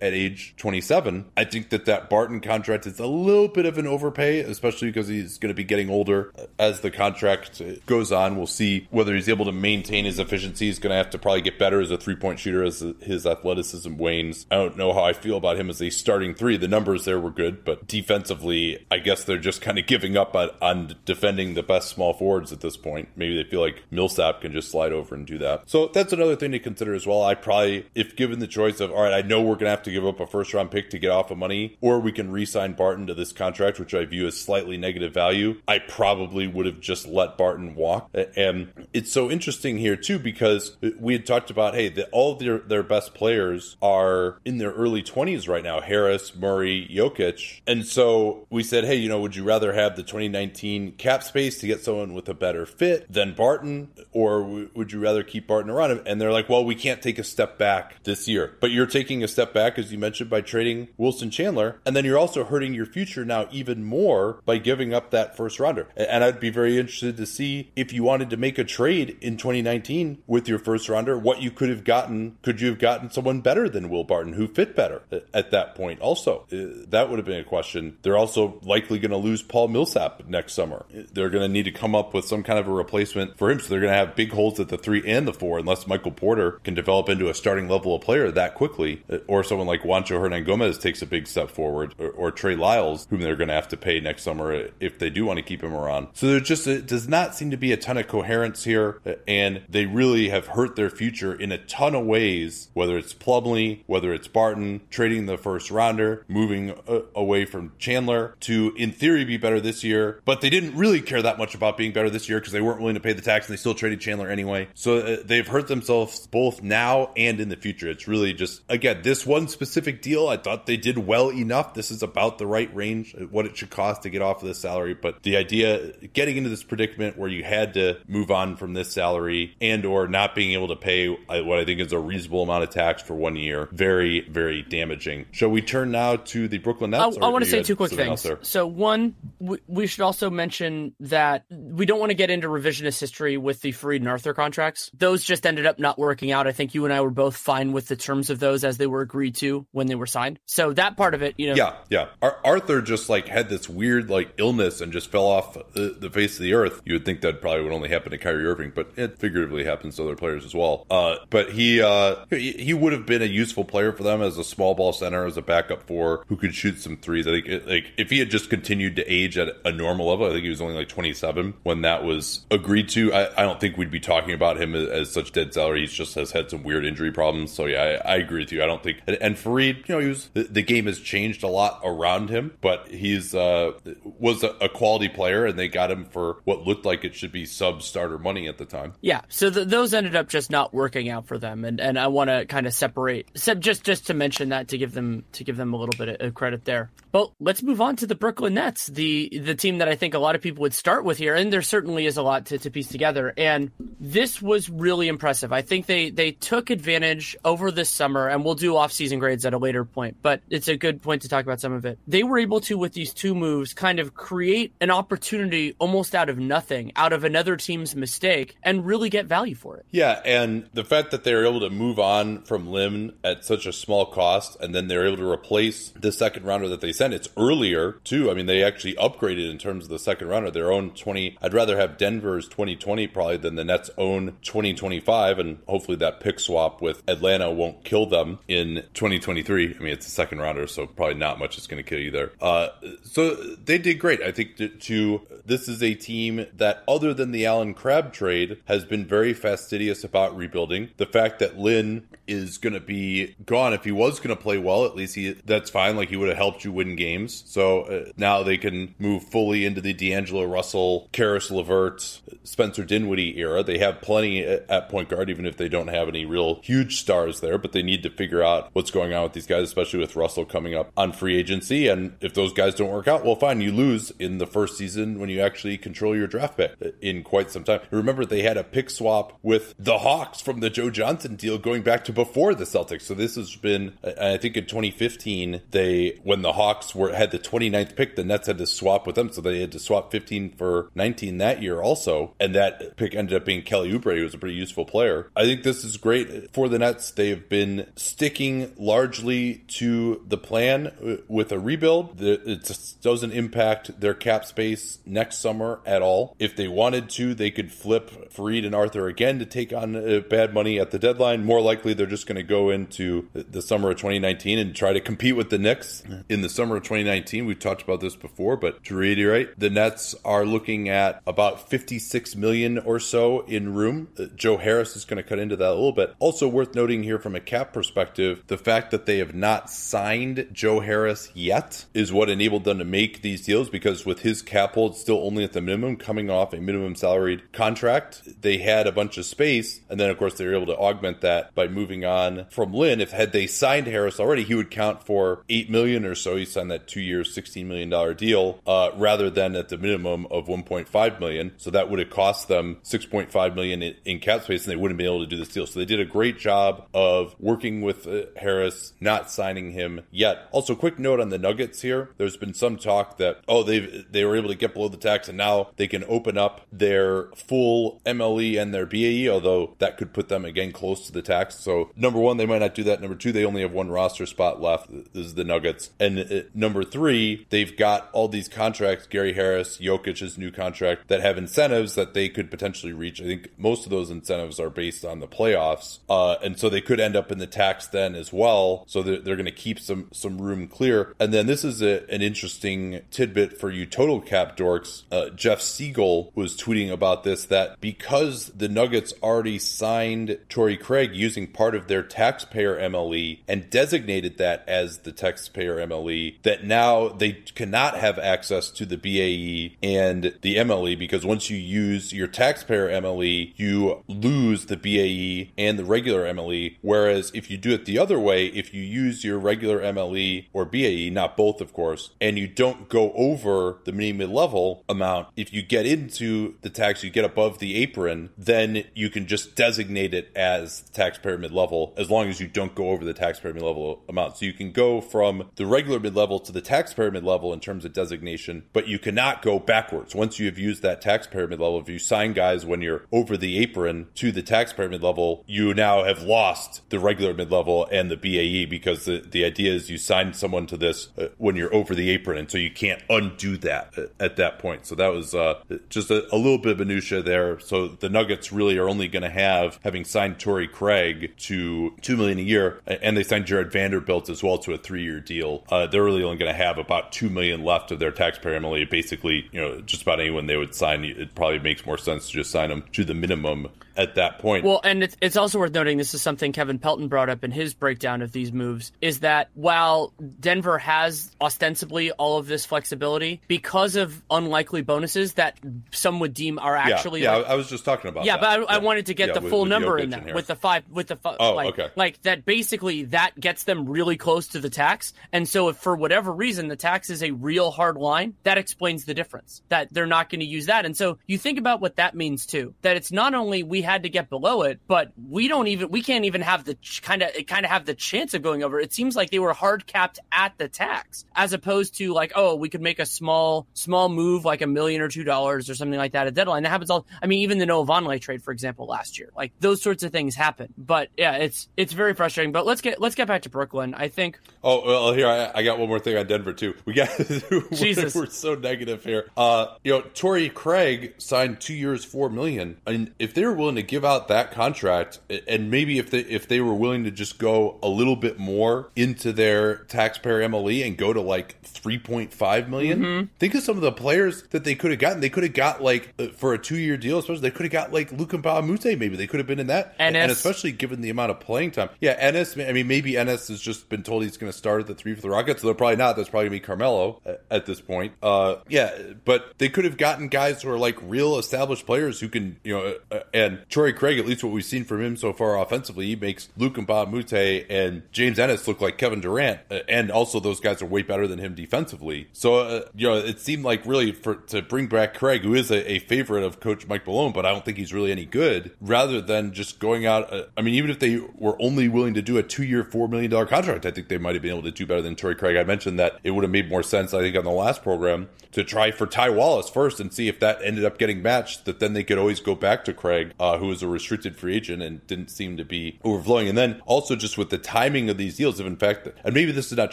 at age 27? I think that that Barton contract is a little bit of an overpay, especially because he's going to be getting older as the contract goes on. We'll see whether he's able to maintain his efficiency. He's going to have to probably get better as a three point shooter as his athleticism wanes. I don't know how I feel about him as a starting three. The numbers there were good, but defensively, I guess they're just kind of giving up on, on defending the best small forwards at this point. Maybe they feel like Millsap can just slide over and do that. So that's another thing to consider as well. I probably, if given the choice of, all right, I know we're going to have to give up a first round pick to get off of money, or we can re sign Barton to this contract, which I view as slightly negative value, I probably would have just let Barton walk. And it's so interesting here, too, because we had talked about, hey, that all their, their best players are in their early 20s right now Harris, Murray, Jokic. And so we said, hey, you know, would you rather have the 2019 cap space to get someone with a better fit than Barton, or would you rather keep Barton around? And they're like, well, we can't take a step back this year. But you're taking a step back, as you mentioned, by trading Wilson Chandler. And then you're also hurting your future now even more by giving up that first rounder. And I'd be very interested to see if you wanted to make a trade in 2019 with your first rounder, what you could have gotten. Could you have gotten someone better than Will Barton who fit better at that point? Also, uh, that would have been a question. They're also likely going to lose Paul Millsap next summer. They're going to need to come up with some kind of a replacement for him. So they're going to have big holes at the three and the four, unless Michael Porter can develop into a starting level of player that quickly, uh, or someone like Juancho Hernangomez takes a big step forward, or, or Trey Lyles, whom they're going to have to pay next summer if they do want to keep him around. So there just does not seem to be a ton of coherence here, uh, and they really have hurt their future in a ton of ways. Whether it's Plumlee, whether it's Barton trading the first rounder, moving uh, away from Chandler to, in theory, be better this year, but they didn't really care that much about being better this year because they weren't willing to pay the tax and they still traded Chandler anyway. So uh, they've hurt themselves both now and in the future. It's really just again this one specific deal. I thought they did well enough. This is about the right range, uh, what it should cost to get off of this salary. But the idea getting into this predicament where you had to move on from this salary and or not being able to pay what I think is a reasonable amount of tax for one year, very very damaging. Shall we turn now to the Brooklyn Nets? I, I want to say two quick things. So one, we, we should also mention that we don't want to get into revisionist history with the Faried and Arthur contracts. Those just ended up not working out. I think you and I were both fine with the terms of those as they were agreed to when they were signed. So that part of it, you know. Yeah, yeah. Ar- Arthur just like had this weird like illness and just fell off the, the, face of the earth. You would think that probably would only happen to Kyrie Irving, but it figuratively happens to other players as well. Uh, but he uh, he, would have been a useful player for them as a small ball center, as a backup for who could shoot some threes. I think like if he had just continued to age at a normal level, I think he was only like 27 when that was agreed to. I, I don't think we'd be talking about him as, as, such dead salary. He just has had some weird injury problems. So yeah, I, I agree with you. I don't think and, and you know, he was the, the, game has changed a lot around him, but he's uh was a, a, quality player, and they got him for what looked like it should be sub starter money at the time. Yeah, so those ended up just not working out for them, and and I want to kind of separate, just just to mention that to give them to give them a little bit of credit there. But let's move on to the Brooklyn Nets, the the team that I think a lot of people would start with here, and there certainly is a lot to, to piece together. And this was really impressive. I think they they took advantage over this summer, and we'll do off season grades at a later point. But it's a good point to talk about some of it. They were able to, with these two moves, kind of create an opportunity almost out of nothing, out of another team's mistake, and really get value for it. Yeah, and the fact that they were able to move on from Lin at such a small cost, and then they're able to replace the second rounder that they sent. It's earlier too. I mean, they actually upgraded in terms of the second rounder. Their own twenty. I'd rather have Denver's twenty twenty probably than the Nets' own twenty twenty five, and hopefully that pick swap with Atlanta won't kill them in twenty twenty three. I mean, it's a second rounder, so probably not much is going to kill you there. Uh, so they did great. I think to, to this is a team that, other than the Allen Crabbe trade, has been very fastidious about rebuilding. The fact that Lin is going to be gone, if he was going to play well, at least he that's fine. Like he would have helped you win games. So uh, now they can move fully into the D'Angelo Russell, Caris LeVert, Spencer Dinwiddie era. They have plenty at point guard, even if they don't have any real huge stars there. But they need to figure out what's going on with these guys, especially with Russell coming up on free agency. And if those guys don't work out, well, fine, you lose in the first season when you actually control your draft pick in quite some time. Remember, they had a pick swap with the Hawks from the Joe Johnson deal going back to before the Celtics. So this has been, I think, in 2015, they when the Hawks were had the 29th pick, the Nets had to swap with them, so they had to swap 15 for 19 that year also, and that pick ended up being Kelly Oubre, who was a pretty useful player. I think this is great for the Nets. They've been sticking largely to the plan with a rebuild. It doesn't impact their cap space next summer at all. If they wanted to, they could flip Faried and Arthur again to take on uh, bad money at the deadline. More likely, they're just going to go into the summer of 2019 and try to compete with the Knicks in the summer of 2019. We've talked about this before, but to reiterate, the Nets are looking at about 56 million or so in room. Uh, Joe Harris is going to cut into that a little bit. Also worth noting here from a cap perspective, the fact that they have not signed Joe Harris yet is what enabled them to make these deals because with his cap hold still only at the minimum, coming off a minimum salaried contract, they had a bunch of space, and then of course they were able to augment that by moving on from Lin. If had they signed Harris already, he would count for eight million or so. He signed that two years, sixteen million dollar deal, uh, rather than at the minimum of one point five million. So that would have cost them six point five million in, in cap space, and they wouldn't be able to do this deal. So they did a great job of working with uh, Harris, not signing him yet. Also, quick note on the Nuggets here. There's been some talk that oh they they were able to get below the tax, and now they can open up their full MLE and their BAE, although that could put them again close to the tax. So number one, they might not do that. Number two, they only have one roster spot left. This is the Nuggets, and uh, number three, they've got all these contracts. Gary Harris, Jokic's new contract that have incentives that they could potentially reach. I think most of those incentives are based on the playoffs, uh, and so they could end up in the tax then as well. So they're, they're going to keep some some room clear. And then this is a, an interesting tidbit for you total cap dorks. Uh, Jeff Siegel was tweeting about this that because the Nuggets already signed Torrey Craig using part of their taxpayer MLE and designated that as the taxpayer MLE, that now they cannot have access to the BAE and the MLE because once you use your taxpayer MLE, you lose the BAE and the regular MLE. Whereas if you do it the other way, if you use your regular MLE or BAE, not both, of course, and you don't go over the mini mid level amount, if you get into the tax, you get above the apron, then you can just designate it as taxpayer mid level as long as you don't go over the taxpayer mid level amount. So you can go from the regular mid level to the taxpayer mid level in terms of designation, but you cannot go backwards. Once you have used that taxpayer pyramid level. If you sign guys when you're over the apron to the tax pyramid level, you now have lost the regular mid level and the BAE because the, the idea is you sign someone to this uh, when you're over the apron, and so you can't undo that uh, at that point. So that was uh, just a, a, little bit of minutia there. So the Nuggets really are only going to have, having signed Torrey Craig to 2 million a year, and they signed Jarred Vanderbilt as well to a three year deal. Uh, they're really only going to have about 2 million left of their taxpayer money. Basically, you know, just about anyone they would sign, probably makes more sense to just sign them to the minimum at that point. Well, and it's, it's also worth noting this is something Kevin Pelton brought up in his breakdown of these moves is that while Denver has ostensibly all of this flexibility because of unlikely bonuses that some would deem are actually yeah, yeah like, I was just talking about yeah, that. but I, yeah. I, wanted to get yeah, the with, full with number in that with the five with the five, oh like, okay like that basically that gets them really close to the tax and so if for whatever reason the tax is a real hard line that explains the difference that they're not going to use that and so you think about what that means too that it's not only we had to get below it, but we don't even we can't even have the kind of it kind of have the chance of going over. It seems like they were hard capped at the tax, as opposed to like oh we could make a small small move like a million or two dollars or something like that at deadline. That happens all. I mean even the Noah Vonleh trade for example last year, like those sorts of things happen. But yeah, it's it's very frustrating. But let's get let's get back to Brooklyn. I think. Oh well, here I, I got one more thing on Denver too. We got Jesus, we're so negative here. Uh, you know, Torrey Craig signed two years, four million, and if they were willing to give out that contract, and maybe if they if they were willing to just go a little bit more into their taxpayer MLE and go to like three point five million, mm-hmm. think of some of the players that they could have gotten. They could have got like uh, for a two year deal, especially they could have got like Luka Mute. Maybe they could have been in that, and, and especially given the amount of playing time. Yeah, Ennis. I mean, maybe Ennis has just been told he's going to start at the three for the Rockets. So they're probably not. That's probably going to be Carmelo at, at this point. Uh, yeah, but they could have gotten guys who are like real established players who can, you know, uh, and Torrey Craig. At least what we've seen from him so far offensively, he makes Luc Mbah a Moute and James Ennis look like Kevin Durant, uh, and also those guys are way better than him defensively. So uh, you know, it seemed like really for to bring back Craig, who is a, a, favorite of Coach Mike Malone, but I don't think he's really any good. Rather than just going out, uh, I mean, even if they were only willing to do a two-year, four million dollar contract, I think they might have been able to do better than Torrey Craig. I mentioned that it would have made more sense, I think, on the last program to try for Ty Wallace first and see if that ended up getting matched. That then they could always go back to Craig, uh, who was a restricted free agent and didn't seem to be overflowing. And then also just with the timing of these deals, if in fact, and maybe this is not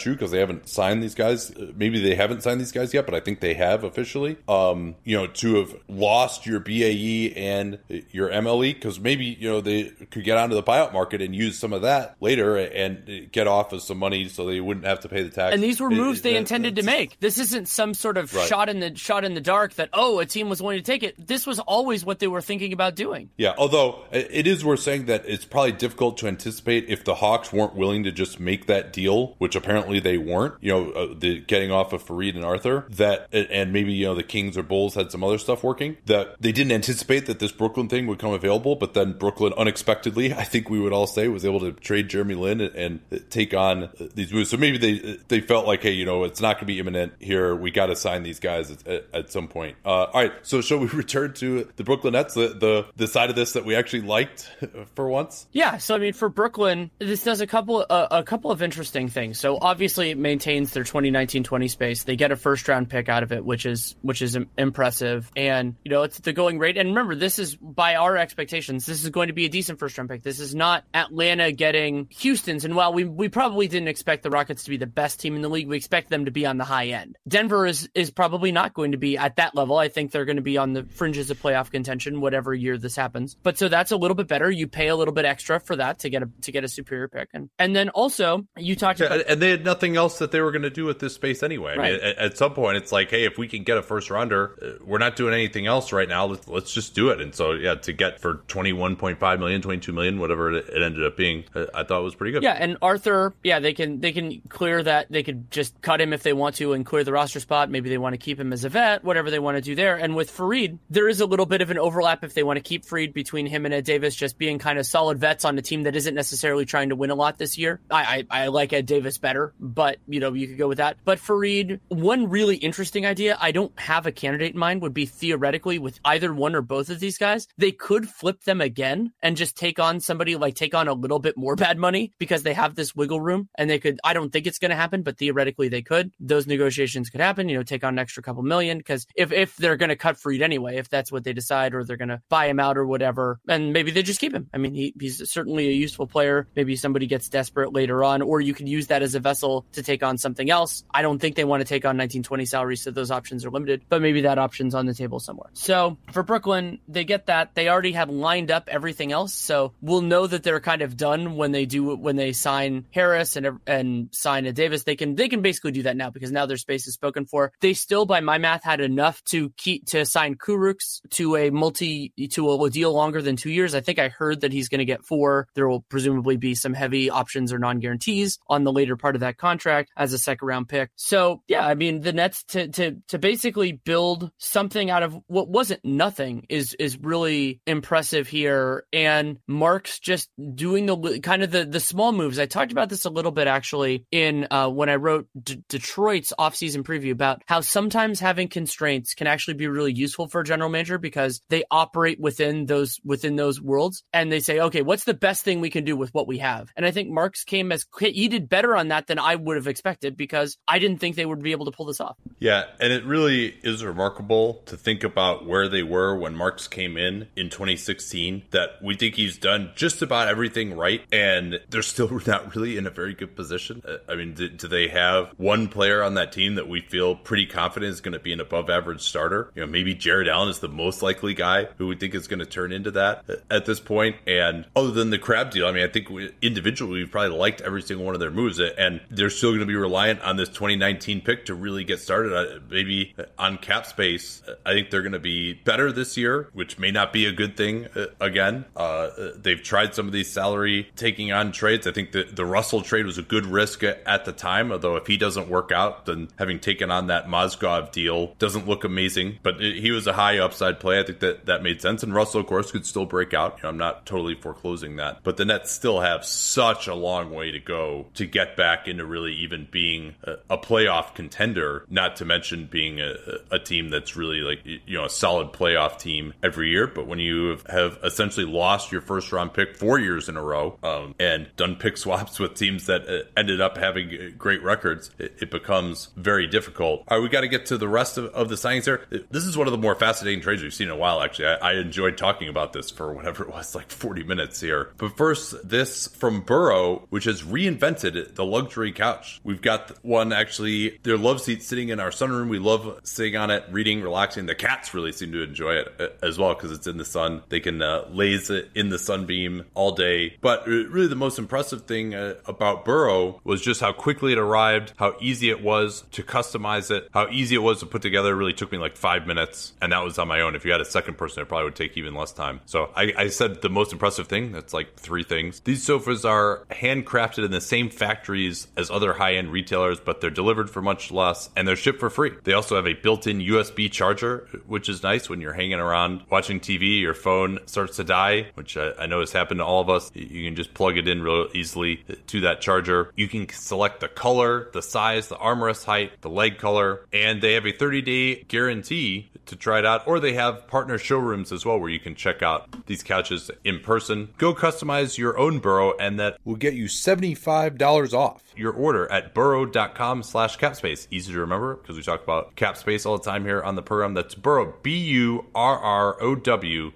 true because they haven't signed these guys, uh, maybe they haven't signed these guys yet, but I think they have officially. Um, you know, to have lost your BAE and your MLE because maybe you know they could get onto the buyout market and use some of that later and get off of some money so they wouldn't have to pay the tax. And these were moves it, they it, intended to make. This isn't some sort of right. shot in the shot in the dark that oh a team was willing to take it. This was always what they were thinking about doing. Yeah, although it is worth saying that it's probably difficult to anticipate if the Hawks weren't willing to just make that deal, which apparently they weren't. You know, uh, the getting off of Faried and Arthur. That and maybe you know the Kings or Bulls had some other stuff working. That they didn't anticipate that this Brooklyn thing would come available, but then Brooklyn unexpectedly, I think we would all say, was able to trade Jeremy Lin and, and take on these moves. So maybe they they felt like, hey, you know, it's not going to be imminent here. We got to sign these guys at, at some point. Uh, all right, so shall we return to the Brooklyn Nets, the, the the side of this that we actually liked for once? Yeah. So I mean, for Brooklyn, this does a couple uh, a couple of interesting things. So obviously, it maintains their 2019-20 space. They get a first round pick out of it, which is which is impressive. And you know, it's the going rate. And remember, this is by our expectations. This is going to be a decent first round pick. This is not Atlanta getting Houston's. And while we we probably didn't expect the Rockets to be the best team in the league, we expect them to be on the high end. Denver is is probably not going to be at that level. I think they're going to be on the fringes of playoff contention, whatever year this happens. But so that's a little bit better. You pay a little bit extra for that to get a to get a superior pick, and and then also you talked yeah, about, and they had nothing else that they were going to do with this space anyway. Right. I mean, at, at, some point, it's like, hey, if we can get a first rounder, uh, we're not doing anything else right now. Let's, let's just do it. And so yeah, to get for twenty one point five million, 22 million, whatever it, ended up being, uh, I thought was pretty good. Yeah, and Arthur, yeah, they can they can clear that. They could just cut him if they want to and clear the roster spot. Maybe they want to keep him as a vet, whatever they want to do there. And with Faried, there is a little bit of an overlap if they want to keep Faried between him and Ed Davis just being kind of solid vets on a team that isn't necessarily trying to win a lot this year. I, I, I like Ed Davis better, but you know, you could go with that. But Faried, one really interesting idea, I don't have a candidate in mind, would be theoretically with either one or both of these guys, they could flip them again and just take on somebody like take on a little bit more bad money because they have this wiggle room and they could, I don't think it's going to happen, but theoretically they could. Those negotiations could happen, you know, take on an extra couple million because if, if they're going to cut Faried anyway, if that's what they decide, or they're going to buy him out or whatever, and maybe they just keep him. I mean, he, he's certainly a useful player. Maybe somebody gets desperate later on, or you could use that as a vessel to take on something else. I don't think they want to take on 1920 salaries, so those options are limited, but maybe that option's on the table somewhere. So for Brooklyn, they get that. They already have lined up everything else, so we'll know that they're kind of done when they do when they sign Harris and and sign a Davis. They can they can basically do that now because now their space is spoken for. They still, by my math, had enough to keep to sign Kurucs to a multi to a deal longer than two years. I think I heard that he's going to get four. There will presumably be some heavy options or non guarantees on the later part of that contract as a second round pick. So yeah, I mean the Nets to to to basically build something out of what wasn't nothing is is really impressive here. And Marks just doing the kind of the the small moves. I talked about this a little bit actually in uh, when I wrote D- Detroit's offseason preview about how sometimes having constraints can actually be really useful for a general manager because they operate within those within those worlds and they say, okay, what's the best thing we can do with what we have? And I think Marks came as he did better on that than I would have expected because I didn't think they would be able to pull this off. Yeah, and it really is remarkable to think about where they were when Marks came in in 2016. That we think he's done just about everything right, and they're still not really in a very good position. Uh, I mean, do, do they have one player on that team that we feel pretty confident is going to be an above average starter? You know, maybe Jarrett Allen is the most likely guy who we think is going to turn into that at this point. And other than the Crabbe deal, I mean, I think we, individually we've probably liked every single one of their moves, and they're still going to be reliant on this 2019 pick to really get started. Uh, maybe on cap space, I think they're going to be better this year, which may not be a good thing. Uh, again, uh, they've tried some of these salary taking on trades. I think the the Russell trade was a good risk at the time, although if he doesn't work out, then having taken on that Mozgov deal doesn't look amazing. But he was a high upside play. I think that that made sense. And Russell, of course, could still break out. You know, I'm not totally foreclosing that. But the Nets still have such a long way to go to get back into really even being a, a playoff contender, not to mention being a, a, team that's really like, you know, a solid playoff team every year. But when you have essentially lost your first round pick four years in a row um, and done pick swaps with teams that uh, ended up having great records, it, it becomes very difficult. All right, we got to get to the rest of, of the signings here. This is one of the more fascinating trades we've seen in a while, actually. I, I enjoyed talking about this for whatever it was, like 40 minutes here. But first, this from Burrow, which has reinvented the luxury couch. We've got one actually, their love seat sitting in our sunroom. We love sitting on it, reading, relaxing. The cats really seem to enjoy it uh, as well because it's in the sun. They can uh, laze it in the sunbeam all day. But really, the most impressive thing uh, about Burrow was just how quickly it arrived, how easy it was to customize it, how easy it was to put together. It really took me like five minutes, and that was on my own. If you had a second person, it probably would take even less time. So I, I said the most impressive thing. That's like three things. These sofas are handcrafted in the same factories as other high end retailers, but they're delivered for much less and they're shipped for free. They also have a built in USB charger, which is nice when you're hanging around watching TV, your phone starts to die, which I, I know has happened to all of us. You can just plug it in real easily to that charger. You can select the color, the size, the armrest height, the leg color, and they have a 30 day guarantee to try it out, or they have partner showrooms as well where you can check out these couches in person. Go customize your own burrow, and that will get you $75 off your order at burrow.com slash capspace. Easy to remember because we talk about capspace all the time here on the program. That's burrow, B-U-R-R-O-W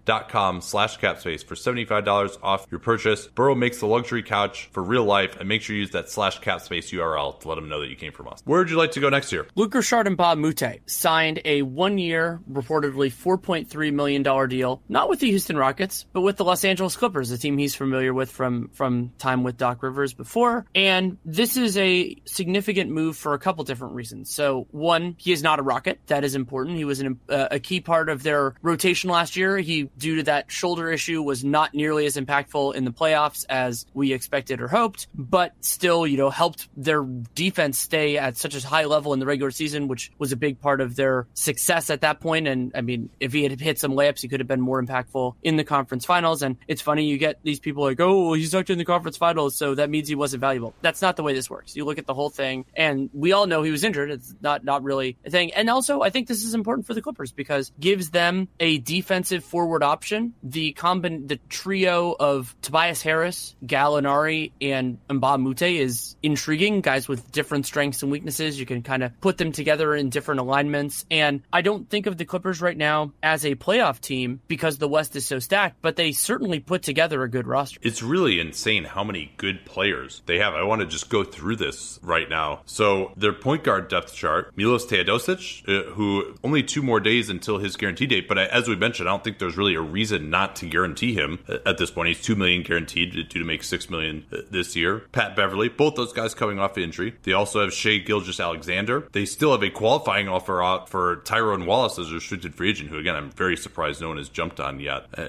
dot com slash capspace for $75 off your purchase. Burrow makes the luxury couch for real life and make sure you use that slash capspace URL to let them know that you came from us. Where would you like to go next year? Luc Richard Mbah a Moute signed a one-year, reportedly $4.3 million deal, not with the Houston Rockets, but with the Los Angeles Clippers, a team he's familiar with from, from time with Doc Rivers before. And this is a significant move for a couple different reasons. So, one, he is not a Rocket. That is important. He was an, uh, a key part of their rotation last year. He, due to that shoulder issue, was not nearly as impactful in the playoffs as we expected or hoped, but still, you know, helped their defense stay at such a high level in the regular season, which was a big part of their success at that point. And I mean, if he had hit some layups, he could have been more impactful in the conference finals. And it's funny, you get these people like, oh, well, he sucked in the conference finals, so that means he wasn't valuable. That's not the way this works. You look at the whole thing, and we all know he was injured. It's not not really a thing. And also, I think this is important for the Clippers because gives them a defensive forward option. The combin the trio of Tobias Harris, Gallinari, and a is intriguing. Guys with different strengths and weaknesses. You can kind of put them together in different alignments. And I don't think of the Clippers right now as a playoff team because the West is so stacked, but they certainly put together a good roster. It's really insane how many good players they have. I want to just go through this right now. So their point guard depth chart, Milos Teodosic, uh, who only two more days until his guarantee date, but as we mentioned, I don't think there's really a reason not to guarantee him at this point. He's two million guaranteed, due to make six million uh, this year. Pat Beverley, both those guys coming off injury. They also have Shai Gilgeous-Alexander. They still have a qualifying offer out for Tyrone Wallace as a restricted free agent, who again I'm very surprised no one has jumped on yet.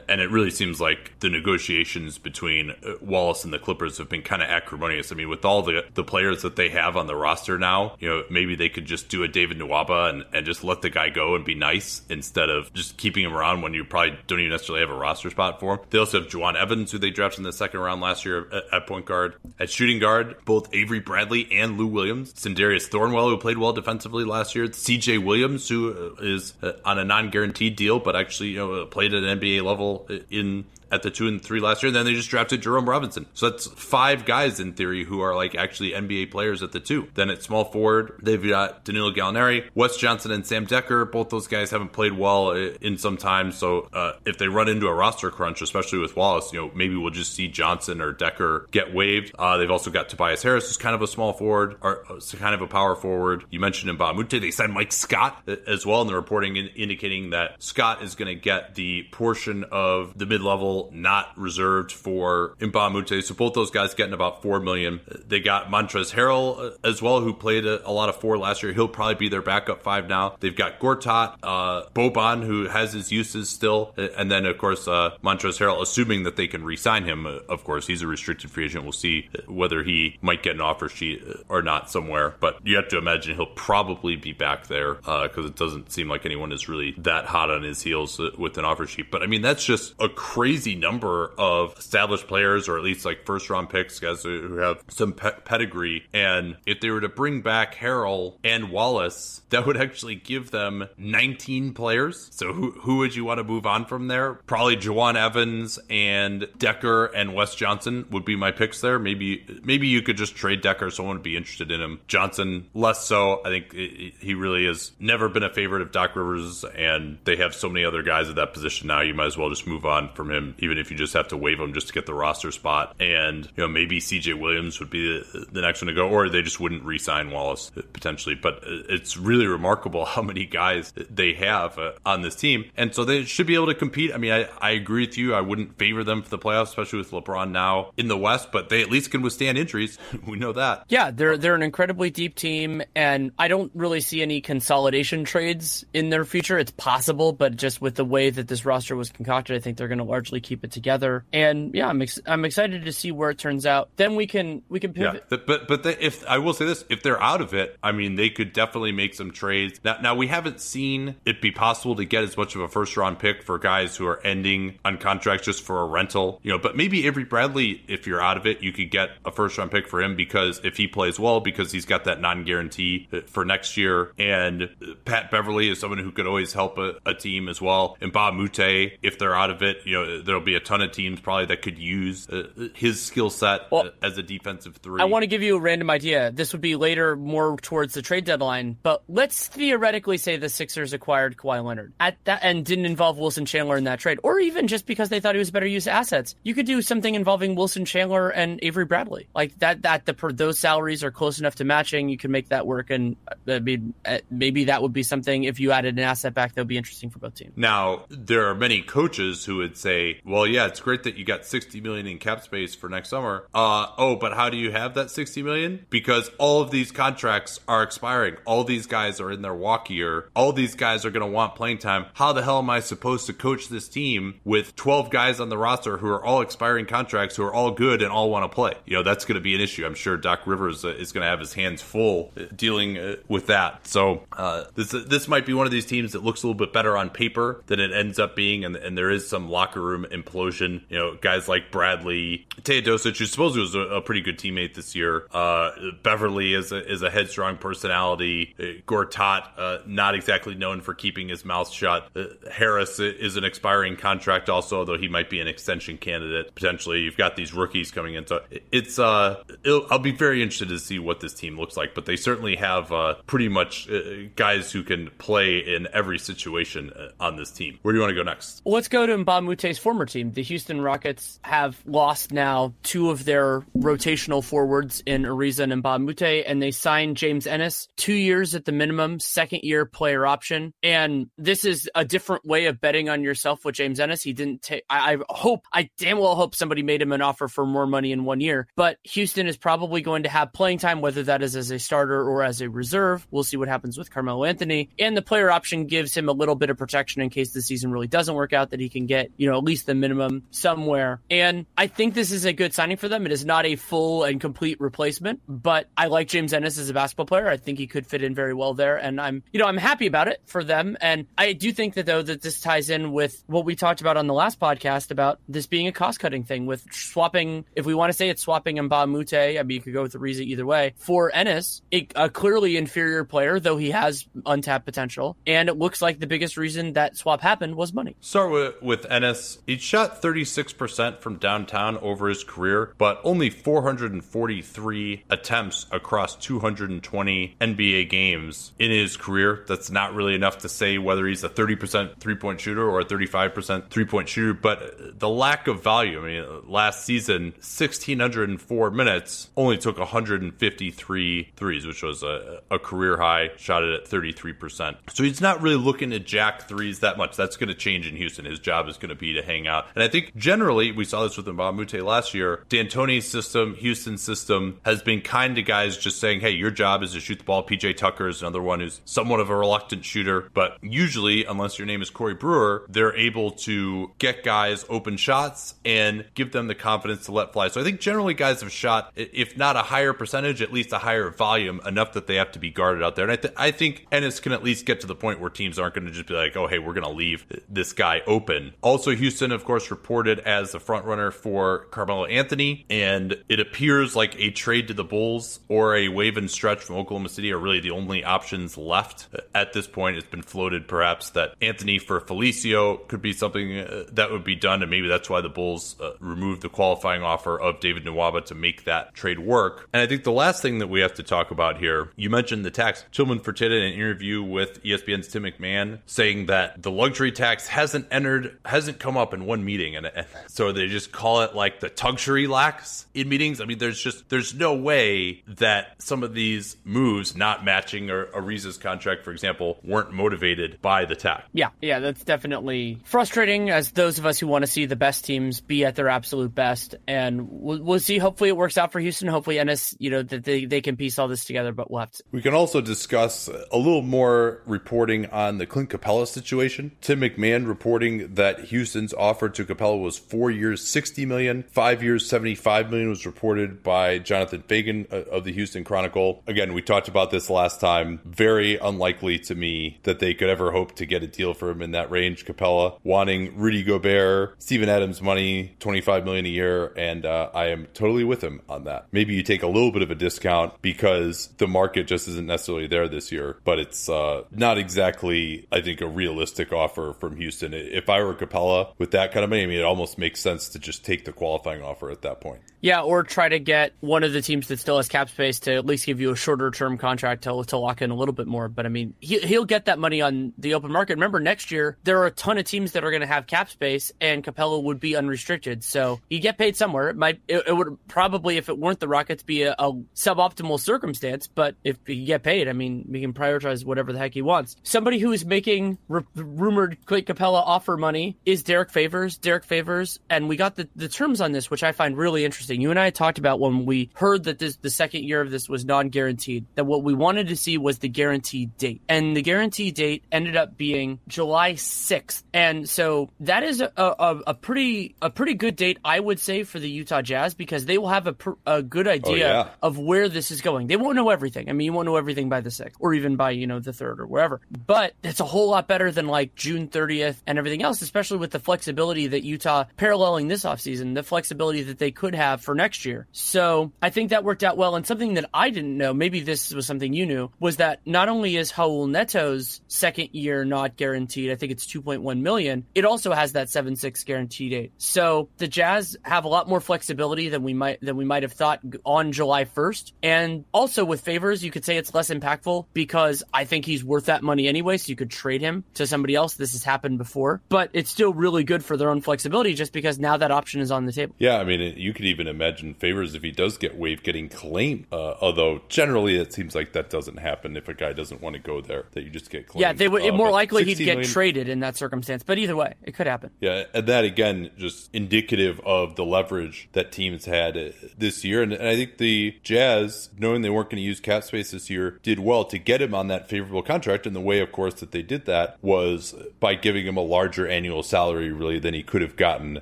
And it really seems like the negotiations between uh, Wallace and the Clippers have been kind of acrimonious. I mean, with all the the players that they have on the roster now, you know, maybe they could just do a David Nwaba and, and just let the guy go and be nice instead of just keeping him around when you probably don't even necessarily have a roster spot for him. They also have Jawun Evans, who they drafted in the second round last year at, at point guard. At shooting guard, both Avery Bradley and Lou Williams. Sindarius Thornwell, who played well defensively last year. CJ Williams, who uh, is uh, on a non guaranteed deal, but actually you know played at an NBA level in at the two and three last year. And then they just drafted Jerome Robinson. So that's five guys in theory who are like actually NBA players at the two. Then at small forward, they've got Danilo Gallinari, Wes Johnson, and Sam Dekker. Both those guys haven't played well in some time. So uh, if they run into a roster crunch, especially with Wallace, you know, maybe we'll just see Johnson or Dekker get waived. Uh, they've also got Tobias Harris, who's kind of a small forward, or uh, kind of a power forward. You mentioned Mbah a Moute. They signed Mike Scott uh, as well in the reporting, in, indicating that Scott is going to get the portion of the mid level not reserved for a So both those guys getting about four million. They got Montrezl Harrell uh, as well, who played a, a, lot of four last year. He'll probably be their backup five now. They've got Gortat, uh, Boban, who has his uses still, and then of course uh, Montrezl Harrell, assuming that they can re-sign him. Uh, of course, he's a restricted free agent. We'll see whether he might get an offer sheet uh, or not somewhere. But you have to imagine he'll probably be back there because uh, it doesn't seem like anyone is really that hot on his heels with an offer sheet. But I mean, that's just a crazy number number of established players, or at least like first round picks, guys who have some pe- pedigree. And if they were to bring back Harrell and Wallace, that would actually give them 19 players. So who, who would you want to move on from there? Probably Jawun Evans and Dekker and Wes Johnson would be my picks there. Maybe maybe you could just trade Dekker. Someone would be interested in him. Johnson less so. I think it, he really has never been a favorite of Doc Rivers, and they have so many other guys at that position now. You might as well just move on from him, even if you just have to waive him just to get the roster spot. And you know maybe CJ Williams would be the, next one to go, or they just wouldn't re-sign Wallace potentially. But it's really remarkable how many guys they have uh, on this team, and so they should be able to compete. I mean, I, I agree with you. I wouldn't favor them for the playoffs, especially with LeBron now in the West, but they at least can withstand injuries. we know that. Yeah, they're they're an incredibly deep team, and I don't really see any consolidation trades in their future. It's possible, but just with the way that this roster was concocted, I think they're going to largely keep it together. And yeah, I'm ex- I'm excited to see where it turns out. Then we can we can pivot. Yeah, but but they, if I will say this, if they're out of it, I mean they could definitely make some trades. Now now we haven't seen it be possible to get as much of a first round pick for guys who are ending on contracts just for a rental, you know. But maybe Avery Bradley, if you're out of it, you could get a first round pick for him because if he plays well, because he's got that non guarantee uh, for next year. And uh, Pat Beverley is someone who could always help a, a team as well. And Mbah a Moute, if they're out of it, you know, there'll be a ton of teams probably that could use uh, his skill set well, as a defensive three. I want to give you a random idea. This would be later, more towards the trade deadline, but let's theoretically say the Sixers acquired Kawhi Leonard at that and didn't involve Wilson Chandler in that trade, or even just because they thought he was better use assets. You could do something involving Wilson Chandler and Avery Bradley, like that. That the those salaries are close enough to matching. You can make that work, and uh, I mean, uh, maybe that would be something if you added an asset back that would be interesting for both teams. Now there are many coaches who would say well, yeah, it's great that you got 60 million in cap space for next summer. Uh, oh, but how do you have that 60 million? Because all of these contracts are expiring. All these guys are in their walk year. All these guys are going to want playing time. How the hell am I supposed to coach this team with 12 guys on the roster who are all expiring contracts, who are all good and all want to play? You know, that's going to be an issue. I'm sure Doc Rivers uh, is going to have his hands full uh, dealing uh, with that. So uh, this this might be one of these teams that looks a little bit better on paper than it ends up being, and, and there is some locker room implosion. You know, guys like Bradley, Teodosic, who supposedly was a, a pretty good teammate this year. Uh, Beverley is a, is a headstrong personality. Uh, Gortat, uh, not exactly known for keeping his mouth shut. Uh, Harris is an expiring contract also, though he might be an extension candidate potentially. You've got these rookies coming in, so it's uh, I'll be very interested to see what this team looks like. But they certainly have uh, pretty much uh, guys who can play in every situation uh, on this team. Where do you want to go next? Let's go to a former team. The Houston Rockets have lost now two of their rotational forwards in Ariza and a and they signed James Ennis, two years at the minimum, second year player option. And this is a different way of betting on yourself with James Ennis. He didn't take, I, I hope, I damn well hope somebody made him an offer for more money in one year. But Houston is probably going to have playing time, whether that is as a starter or as a reserve. We'll see what happens with Carmelo Anthony. And the player option gives him a little bit of protection in case the season really doesn't work out, that he can get, you know, at least the minimum somewhere. And I think this is a good signing for them. It is not a full and complete replacement, but I like James Ennis as a basketball player. I think he could fit in very well there. And I'm, you know, I'm happy about it for them. And I do think that though that this ties in with what we talked about on the last podcast about this being a cost cutting thing with swapping, if we want to say it's swapping Moute, I mean, you could go with the Ariza either way. For Ennis, a, a clearly inferior player, though he has untapped potential. And it looks like the biggest reason that swap happened was money. Start with, with Ennis. He shot 36% from downtown over his career, but only 443 attempts across 220 NBA games in his career. That's not really enough to say whether he's a 30% three point shooter or a 35% three point shooter, but the lack of value. I mean, last season, 1,604 minutes, only took 153 threes, which was a, a career high, shot it at 33%. So he's not really looking to jack threes that much. That's going to change in Houston. His job is going to be to hang out. And I think generally, we saw this with Moute last year, D'Antoni's system, Houston's system has been kind to guys just saying, hey, your job is to shoot the ball. PJ Tucker is another one who's somewhat of a reluctant shooter, but usually, unless your name is Corey Brewer, they're able to get guys open shots and give them the confidence to let fly. So I think generally guys have shot, if not a higher percentage, at least a higher volume, enough that they have to be guarded out there. And I, th- I think Ennis can at least get to the point where teams aren't going to just be like, oh, hey, we're going to leave this guy open. Also, Houston, of course, reported as the front runner for Carmelo Anthony, and it appears like a trade to the Bulls or a waive and stretch from Oklahoma City are really the only options left at this point. It's been floated perhaps that Anthony for Felicio could be something uh, that would be done, and maybe that's why the Bulls uh, removed the qualifying offer of David Nwaba to make that trade work. And I think the last thing that we have to talk about here, you mentioned the tax. Tillman Fertitta in an interview with ESPN's Tim McMahon saying that the luxury tax hasn't entered, hasn't come up in one meeting, and, and so they just call it like the Tugsury lax in meetings. I mean, there's just there's no way that some of these moves not matching or Ariza's contract, for example, weren't motivated by the tax. Yeah, yeah, that's definitely frustrating as those of us who want to see the best teams be at their absolute best. And we'll, we'll see. Hopefully, it works out for Houston. Hopefully, Ennis, you know, that they, they can piece all this together, but we'll have to. We can also discuss a little more reporting on the Clint Capela situation. Tim McMahon reporting that Houston's offer to Capela was four years, 60 million, five years, 75 million was reported by Jonathan Feigen uh, of the Houston Chronicle. Again, we talked about this last time. Very unlikely to me that they could ever hope to get a deal for him in that range. Capela wanting Rudy Gobert, Steven Adams money, 25 million a year, and uh, I am totally with him on that. Maybe you take a little bit of a discount because the market just isn't necessarily there this year, but it's uh, not exactly, I think, a realistic offer from Houston. If I were Capela with that kind of money, I mean, it almost makes sense to just take the qualifying offer at that point. Yeah, or try to get one of the teams that still has cap space to at least give you a shorter term contract to, to lock in a little bit more. But I mean, he, he'll get that money on the open market. Remember, next year, there are a ton of teams that are going to have cap space, and Capela would be unrestricted. So you get paid somewhere. It might, it, it would probably, if it weren't the Rockets, be a, a suboptimal circumstance. But if you get paid, I mean, we can prioritize whatever the heck he wants. Somebody who is making r- rumored Clint Capela offer money is Derek Favors Favors, Derek Favors, and we got the, the terms on this, which I find really interesting. You and I talked about when we heard that this the second year of this was non-guaranteed, that what we wanted to see was the guaranteed date. And the guaranteed date ended up being July 6th. And so that is a, a, a pretty a pretty good date, I would say, for the Utah Jazz because they will have a, a good oh, idea oh, yeah. of where this is going. They won't know everything. I mean, you won't know everything by the 6th or even by, you know, the 3rd or wherever. But it's a whole lot better than like June 30th and everything else, especially with the flexibility that Utah paralleling this offseason, the flexibility that they could have for next year. So I think that worked out well. And something that I didn't know, maybe this was something you knew, was that not only is Raul Neto's second year not guaranteed, I think it's 2.1 million, it also has that 7-6 guarantee date. So the Jazz have a lot more flexibility than we might than we might have thought on July 1st. And also with Favors, you could say it's less impactful because I think he's worth that money anyway, so you could trade him to somebody else. This has happened before, but it's still really good for their own flexibility just because now that option is on the table. Yeah, I mean, you could even imagine Favors if he does get waived getting claimed. Uh, although generally it seems like that doesn't happen if a guy doesn't want to go there, that you just get claimed. Yeah, they would uh, more likely he'd get million, traded in that circumstance. But either way, it could happen. Yeah, and that again just indicative of the leverage that teams had uh, this year, and, and I think the Jazz, knowing they weren't going to use cap space this year, did well to get him on that favorable contract. And the way, of course, that they did that was by giving him a larger annual salary, really, than he could have gotten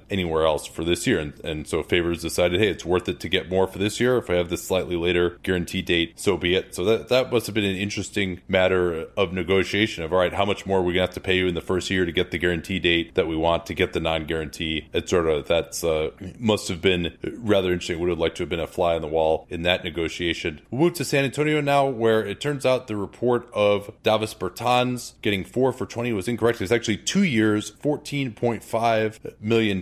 anywhere else for this year. And, and so Favors decided, hey, it's worth it to get more for this year. If I have this slightly later guarantee date, so be it. So that, that must have been an interesting matter of negotiation of, all right, how much more are we going to have to pay you in the first year to get the guarantee date that we want to get the non guarantee? Sort of, that's, uh, must have been rather interesting. Would have liked to have been a fly on the wall in that negotiation. We'll move to San Antonio now, where it turns out the report of Davis Bertans getting four for 20 was incorrect. It's actually two years, $14.5 million.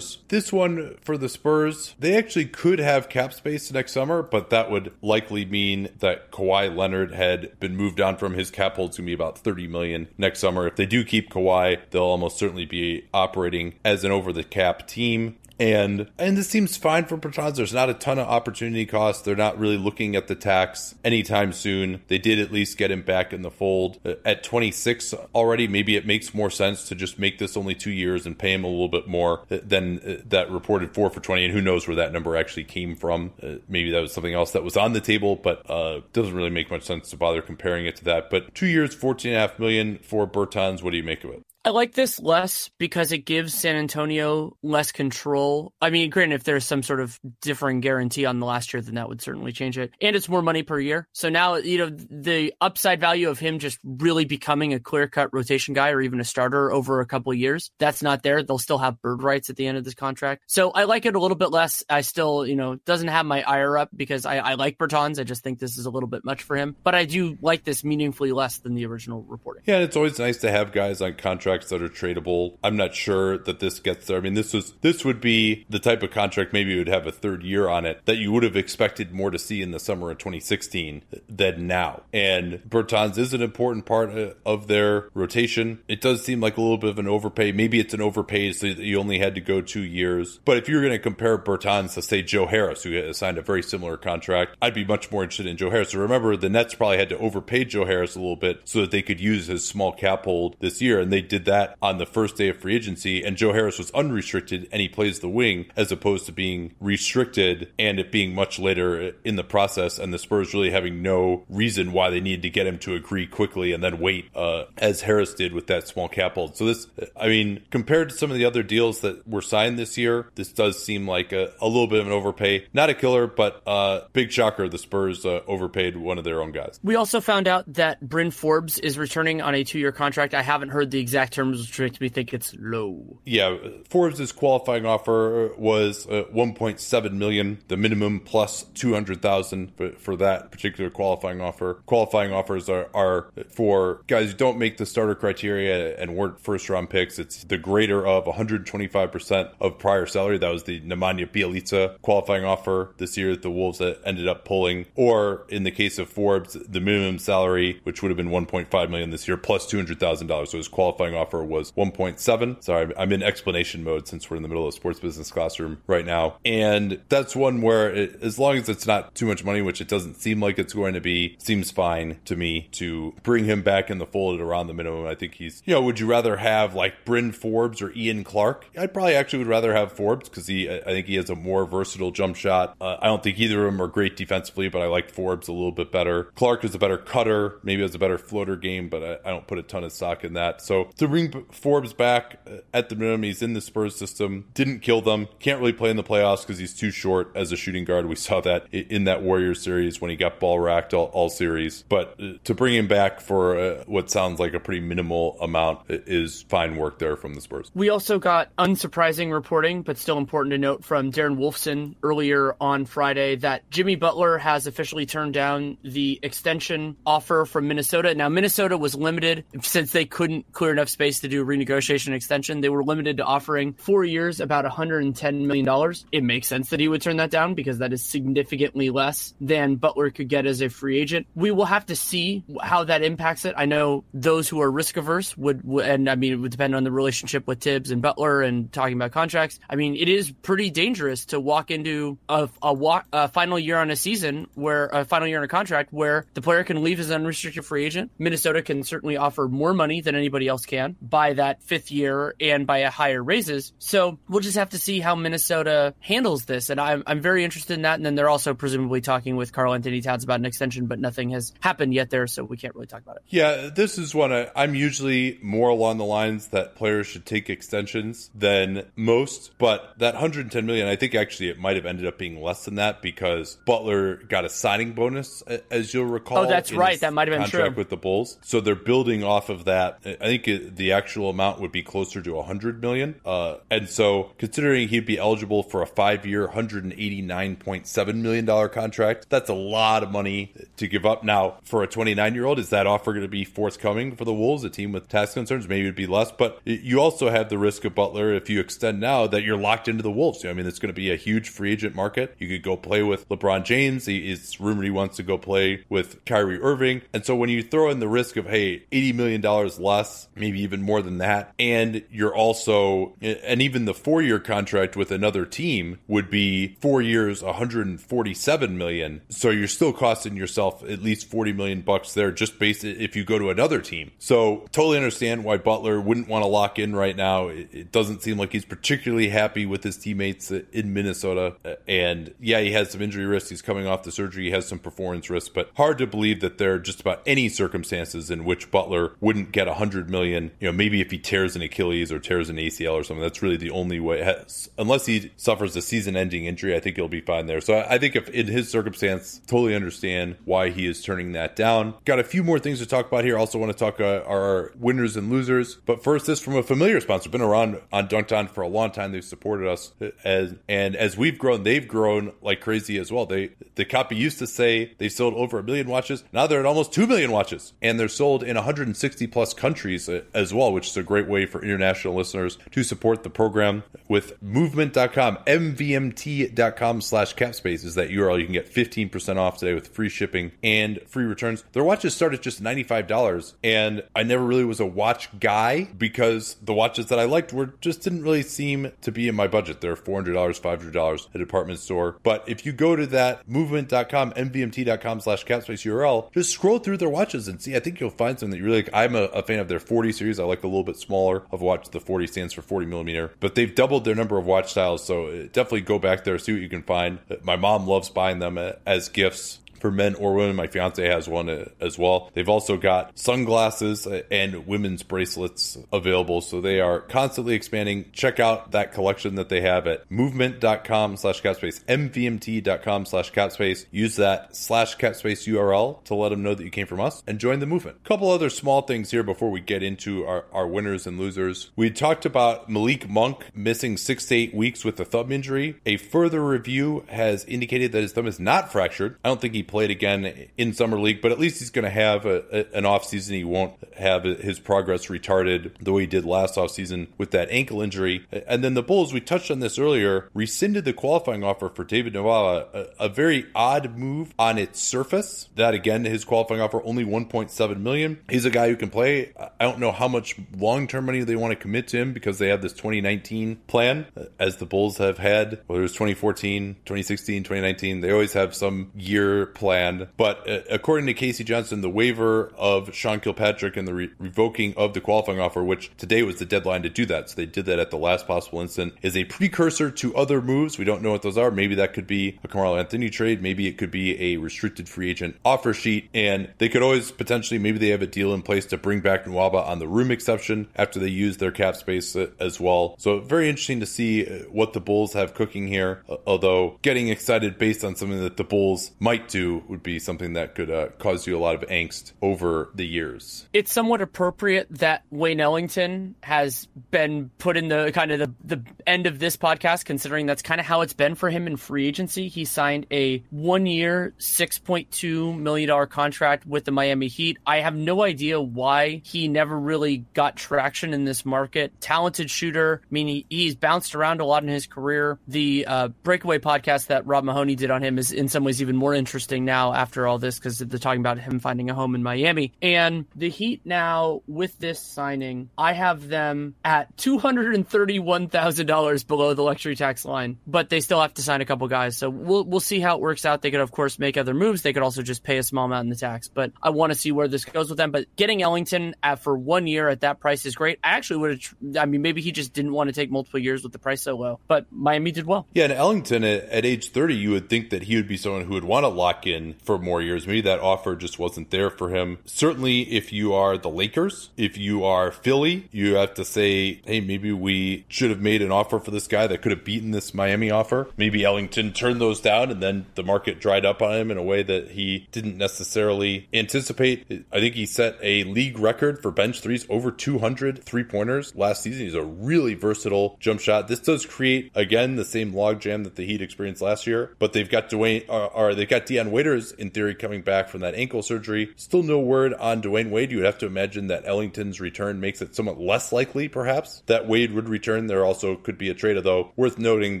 This one for the Spurs, they actually could have cap space next summer, but that would likely mean that Kawhi Leonard had been moved on from his cap hold to be about 30 million next summer. If they do keep Kawhi, they'll almost certainly be operating as an over the cap team. And and this seems fine for Bertans. There's not a ton of opportunity cost. They're not really looking at the tax anytime soon. They did at least get him back in the fold uh, at 26 already. Maybe it makes more sense to just make this only two years and pay him a little bit more than uh, that reported four for 20. And who knows where that number actually came from? Uh, maybe that was something else that was on the table, but uh, doesn't really make much sense to bother comparing it to that. But two years, 14 and a half million for Bertans. What do you make of it? I like this less because it gives San Antonio less control. I mean, granted, if there's some sort of differing guarantee on the last year, then that would certainly change it. And it's more money per year. So now, you know, the upside value of him just really becoming a clear cut rotation guy or even a starter over a couple years, that's not there. They'll still have bird rights at the end of this contract. So I like it a little bit less. I still, you know, doesn't have my ire up because I, I like Bertans. I just think this is a little bit much for him. But I do like this meaningfully less than the original reporting. Yeah, and it's always nice to have guys on contract contracts that are tradable. I'm not sure that this gets there. I mean, this was this would be the type of contract maybe would have a third year on it that you would have expected more to see in the summer of 2016 than now. And Bertans is an important part of their rotation. It does seem like a little bit of an overpay. Maybe it's an overpay so that you only had to go two years. But if you're going to compare Bertans to say Joe Harris, who signed a very similar contract, I'd be much more interested in Joe Harris. So remember, the Nets probably had to overpay Joe Harris a little bit so that they could use his small cap hold this year, and they did that on the first day of free agency, and Joe Harris was unrestricted and he plays the wing as opposed to being restricted and it being much later in the process, and the Spurs really having no reason why they needed to get him to agree quickly and then wait, uh, as Harris did with that small cap hold. So this, I mean, compared to some of the other deals that were signed this year, this does seem like a, a little bit of an overpay. Not a killer, but uh, big shocker. The Spurs uh, overpaid one of their own guys. We also found out that Bryn Forbes is returning on a two-year contract. I haven't heard the exact terms makes me think it's low. Yeah, Forbes' qualifying offer was uh, 1.7 million, the minimum plus 200,000 for, for that particular qualifying offer. Qualifying offers are, are for guys who don't make the starter criteria and weren't first round picks. It's the greater of 125% of prior salary. That was the Nemanja Bjelica qualifying offer this year that the Wolves ended up pulling. Or in the case of Forbes, the minimum salary, which would have been 1.5 million this year, plus $200,000. So his qualifying offer was 1.7. Sorry, I'm in explanation mode since we're in the middle of sports business classroom right now. And that's one where, it, as long as it's not too much money, which it doesn't seem like it's going to be, seems fine to me to bring him back in the fold at around the minimum. I think he's, you know, would you rather have like Bryn Forbes or Ian Clark? I probably actually would rather have Forbes because he, I think he has a more versatile jump shot. Uh, I don't think either of them are great defensively, but I like Forbes a little bit better. Clark is a better cutter, maybe has a better floater game, but I, I don't put a ton of stock in that. So to bring Forbes back uh, at the minimum, he's in the Spurs system, didn't kill them, can't really play in the playoffs because he's too short as a shooting guard. We saw that in that Warriors series when he got ball racked all, all series. But uh, to bring him back for uh, what sounds like a pretty minimal amount is fine work there from the Spurs. We also got unsurprising reporting, but still important to note from Darren Wolfson earlier on Friday that Jimmy Butler has officially turned down the extension offer from Minnesota. Now, Minnesota was limited since they couldn't clear enough space to do renegotiation extension. They were limited to offering four years, about $110 million. It makes sense that he would turn that down because that is significantly less than Butler could get as a free agent. We will have to see how that impacts it. I know those who are risk averse would, and I mean, it would depend on the relationship with Thibs and Butler and talking about contracts. I mean, it is pretty dangerous to walk into a, a, walk, a final year on a season where a final year on a contract where the player can leave as an unrestricted free agent. Minnesota can certainly offer more money than anybody else can by that fifth year and by a higher raises. So we'll just have to see how Minnesota handles this. And I'm, I'm very interested in that. And then they're also presumably talking with Karl-Anthony Towns about an extension, but nothing has happened yet there. So we can't really talk about it. Yeah, this is one I, I'm usually more along the lines that players should take extensions than most. But that 110 million, I think actually it might have ended up being less than that because Butler got a signing bonus, as you'll recall. Oh, that's right. That might have been true. With the Bulls. So they're building off of that. I think it, the actual amount would be closer to 100 million. Uh, and so considering he'd be eligible for a five year, $189.7 million contract, that's a lot of money to give up. Now, for a 29 year old, is that offer going to be forthcoming for the Wolves, a team with tax concerns? Maybe it'd be less, but you also have the risk of Butler if you extend now that you're locked into the Wolves. I mean, it's going to be a huge free agent market. You could go play with LeBron James. He, it's rumored he wants to go play with Kyrie Irving. And so when you throw in the risk of, hey, $80 million less, maybe even more than that, and you're also, and even the four year contract with another team would be four years, 147 million. So you're still costing yourself at least 40 million bucks there just based if you go to another team. So totally understand why Butler wouldn't want to lock in right now. It, doesn't seem like he's particularly happy with his teammates in Minnesota. And yeah, he has some injury risks. He's coming off the surgery. He has some performance risks, but hard to believe that there are just about any circumstances in which Butler wouldn't get 100 million. You know, maybe if he tears an Achilles or tears an ACL or something, that's really the only way. Unless he suffers a season-ending injury, I think he'll be fine there. So I think if in his circumstance, totally understand why he is turning that down. Got a few more things to talk about here. Also want to talk uh, our winners and losers. But first, this from a familiar sponsor, been around on Dunc'd On for a long time. They've supported us as and as we've grown, they've grown like crazy as well. They the copy used to say they sold over a million watches. Now they're at almost two million watches, and they're sold in 160 plus countries uh, as well, which is a great way for international listeners to support the program with movement.com, mvmt.com slash capspace is that URL. You can get 15% off today with free shipping and free returns. Their watches start at just $95, and I never really was a watch guy because the watches that I liked were just didn't really seem to be in my budget. They're $400, $500 a department store. But if you go to that movement.com, mvmt.com slash capspace URL, just scroll through their watches and see. I think you'll find something that you really like. I'm a, a fan of their 40 series. I like a little bit smaller of watch. The 40 stands for 40 millimeter, but they've doubled their number of watch styles. So uh, definitely go back there, see what you can find. My mom loves buying them uh, as gifts for men or women. My fiance has one uh, as well. They've also got sunglasses uh, and women's bracelets available. So they are constantly expanding. Check out that collection that they have at movement.com slash capspace, mvmt.com slash capspace. Use that slash capspace URL to let them know that you came from us and join the movement. A couple other small things here before we get into our, our winners and losers. We talked about Malik Monk missing six to eight weeks with a thumb injury. A further review has indicated that his thumb is not fractured. I don't think he played again in summer league, but at least he's going to have a, a, an offseason. He won't have his progress retarded the way he did last offseason with that ankle injury. And then the Bulls, we touched on this earlier, rescinded the qualifying offer for David Nwaba, a, a very odd move on its surface. That again, his qualifying offer only 1.7 million. He's a guy who can play. I don't know how much long-term money they want to commit to him because they have this 2019 plan, as the Bulls have had, whether it's 2014, 2016, 2019. They always have some year plan. But uh, according to K.C. Johnson, the waiver of Sean Kilpatrick and the re- revoking of the qualifying offer, which today was the deadline to do that, so they did that at the last possible instant, is a precursor to other moves. We don't know what those are. Maybe that could be a Carmelo Anthony trade. Maybe it could be a restricted free agent offer sheet. And they could always potentially, maybe they have a deal in place to bring back Nwaba on the room exception after they use their cap space uh, as well. So very interesting to see uh, what the Bulls have cooking here. Although getting excited based on something that the Bulls might do would be something that could uh, cause you a lot of angst over the years. It's somewhat appropriate that Wayne Ellington has been put in the kind of the, the end of this podcast, considering that's kind of how it's been for him in free agency. He signed a one year, $6.2 million contract with the Miami Heat. I have no idea why he never really got traction in this market. Talented shooter. I he, he's bounced around a lot in his career. The uh, Breakaway podcast that Rob Mahoney did on him is in some ways even more interesting now after all this because they're talking about him finding a home in Miami. And the Heat now, with this signing, I have them at $231,000 below the luxury tax line, but they still have to sign a couple guys. So we'll, we'll see how it works out. They could, of course, make other moves. They could also just pay a small amount in the tax, but I want to see where this goes with them. But getting Ellington at, for one year at that price is great. I actually would have, I mean, maybe he just didn't want to take multiple years with the price so low, but Miami did well. Yeah, and Ellington at, at age 30, you would think that he would be someone who would want to lock in for more years. Maybe that offer just wasn't there for him. Certainly, if you are the Lakers, if you are Philly, you have to say, hey, maybe we should have made an offer for this guy that could have beaten this Miami offer. Maybe Ellington turned those down and then the market dried up on him in a way that he didn't necessarily anticipate. I think he set a league record for bench threes over 200 three pointers last season. He's a really versatile jump shot. This does create, again, the same logjam that the Heat experienced last year, but they've got Dwayne, or, or they've got Dion Waiters in theory coming back from that ankle surgery. Still no word on Dwyane Wade. You would have to imagine that Ellington's return makes it somewhat less likely, perhaps, that Wade would return. There also could be a trade, though. Worth noting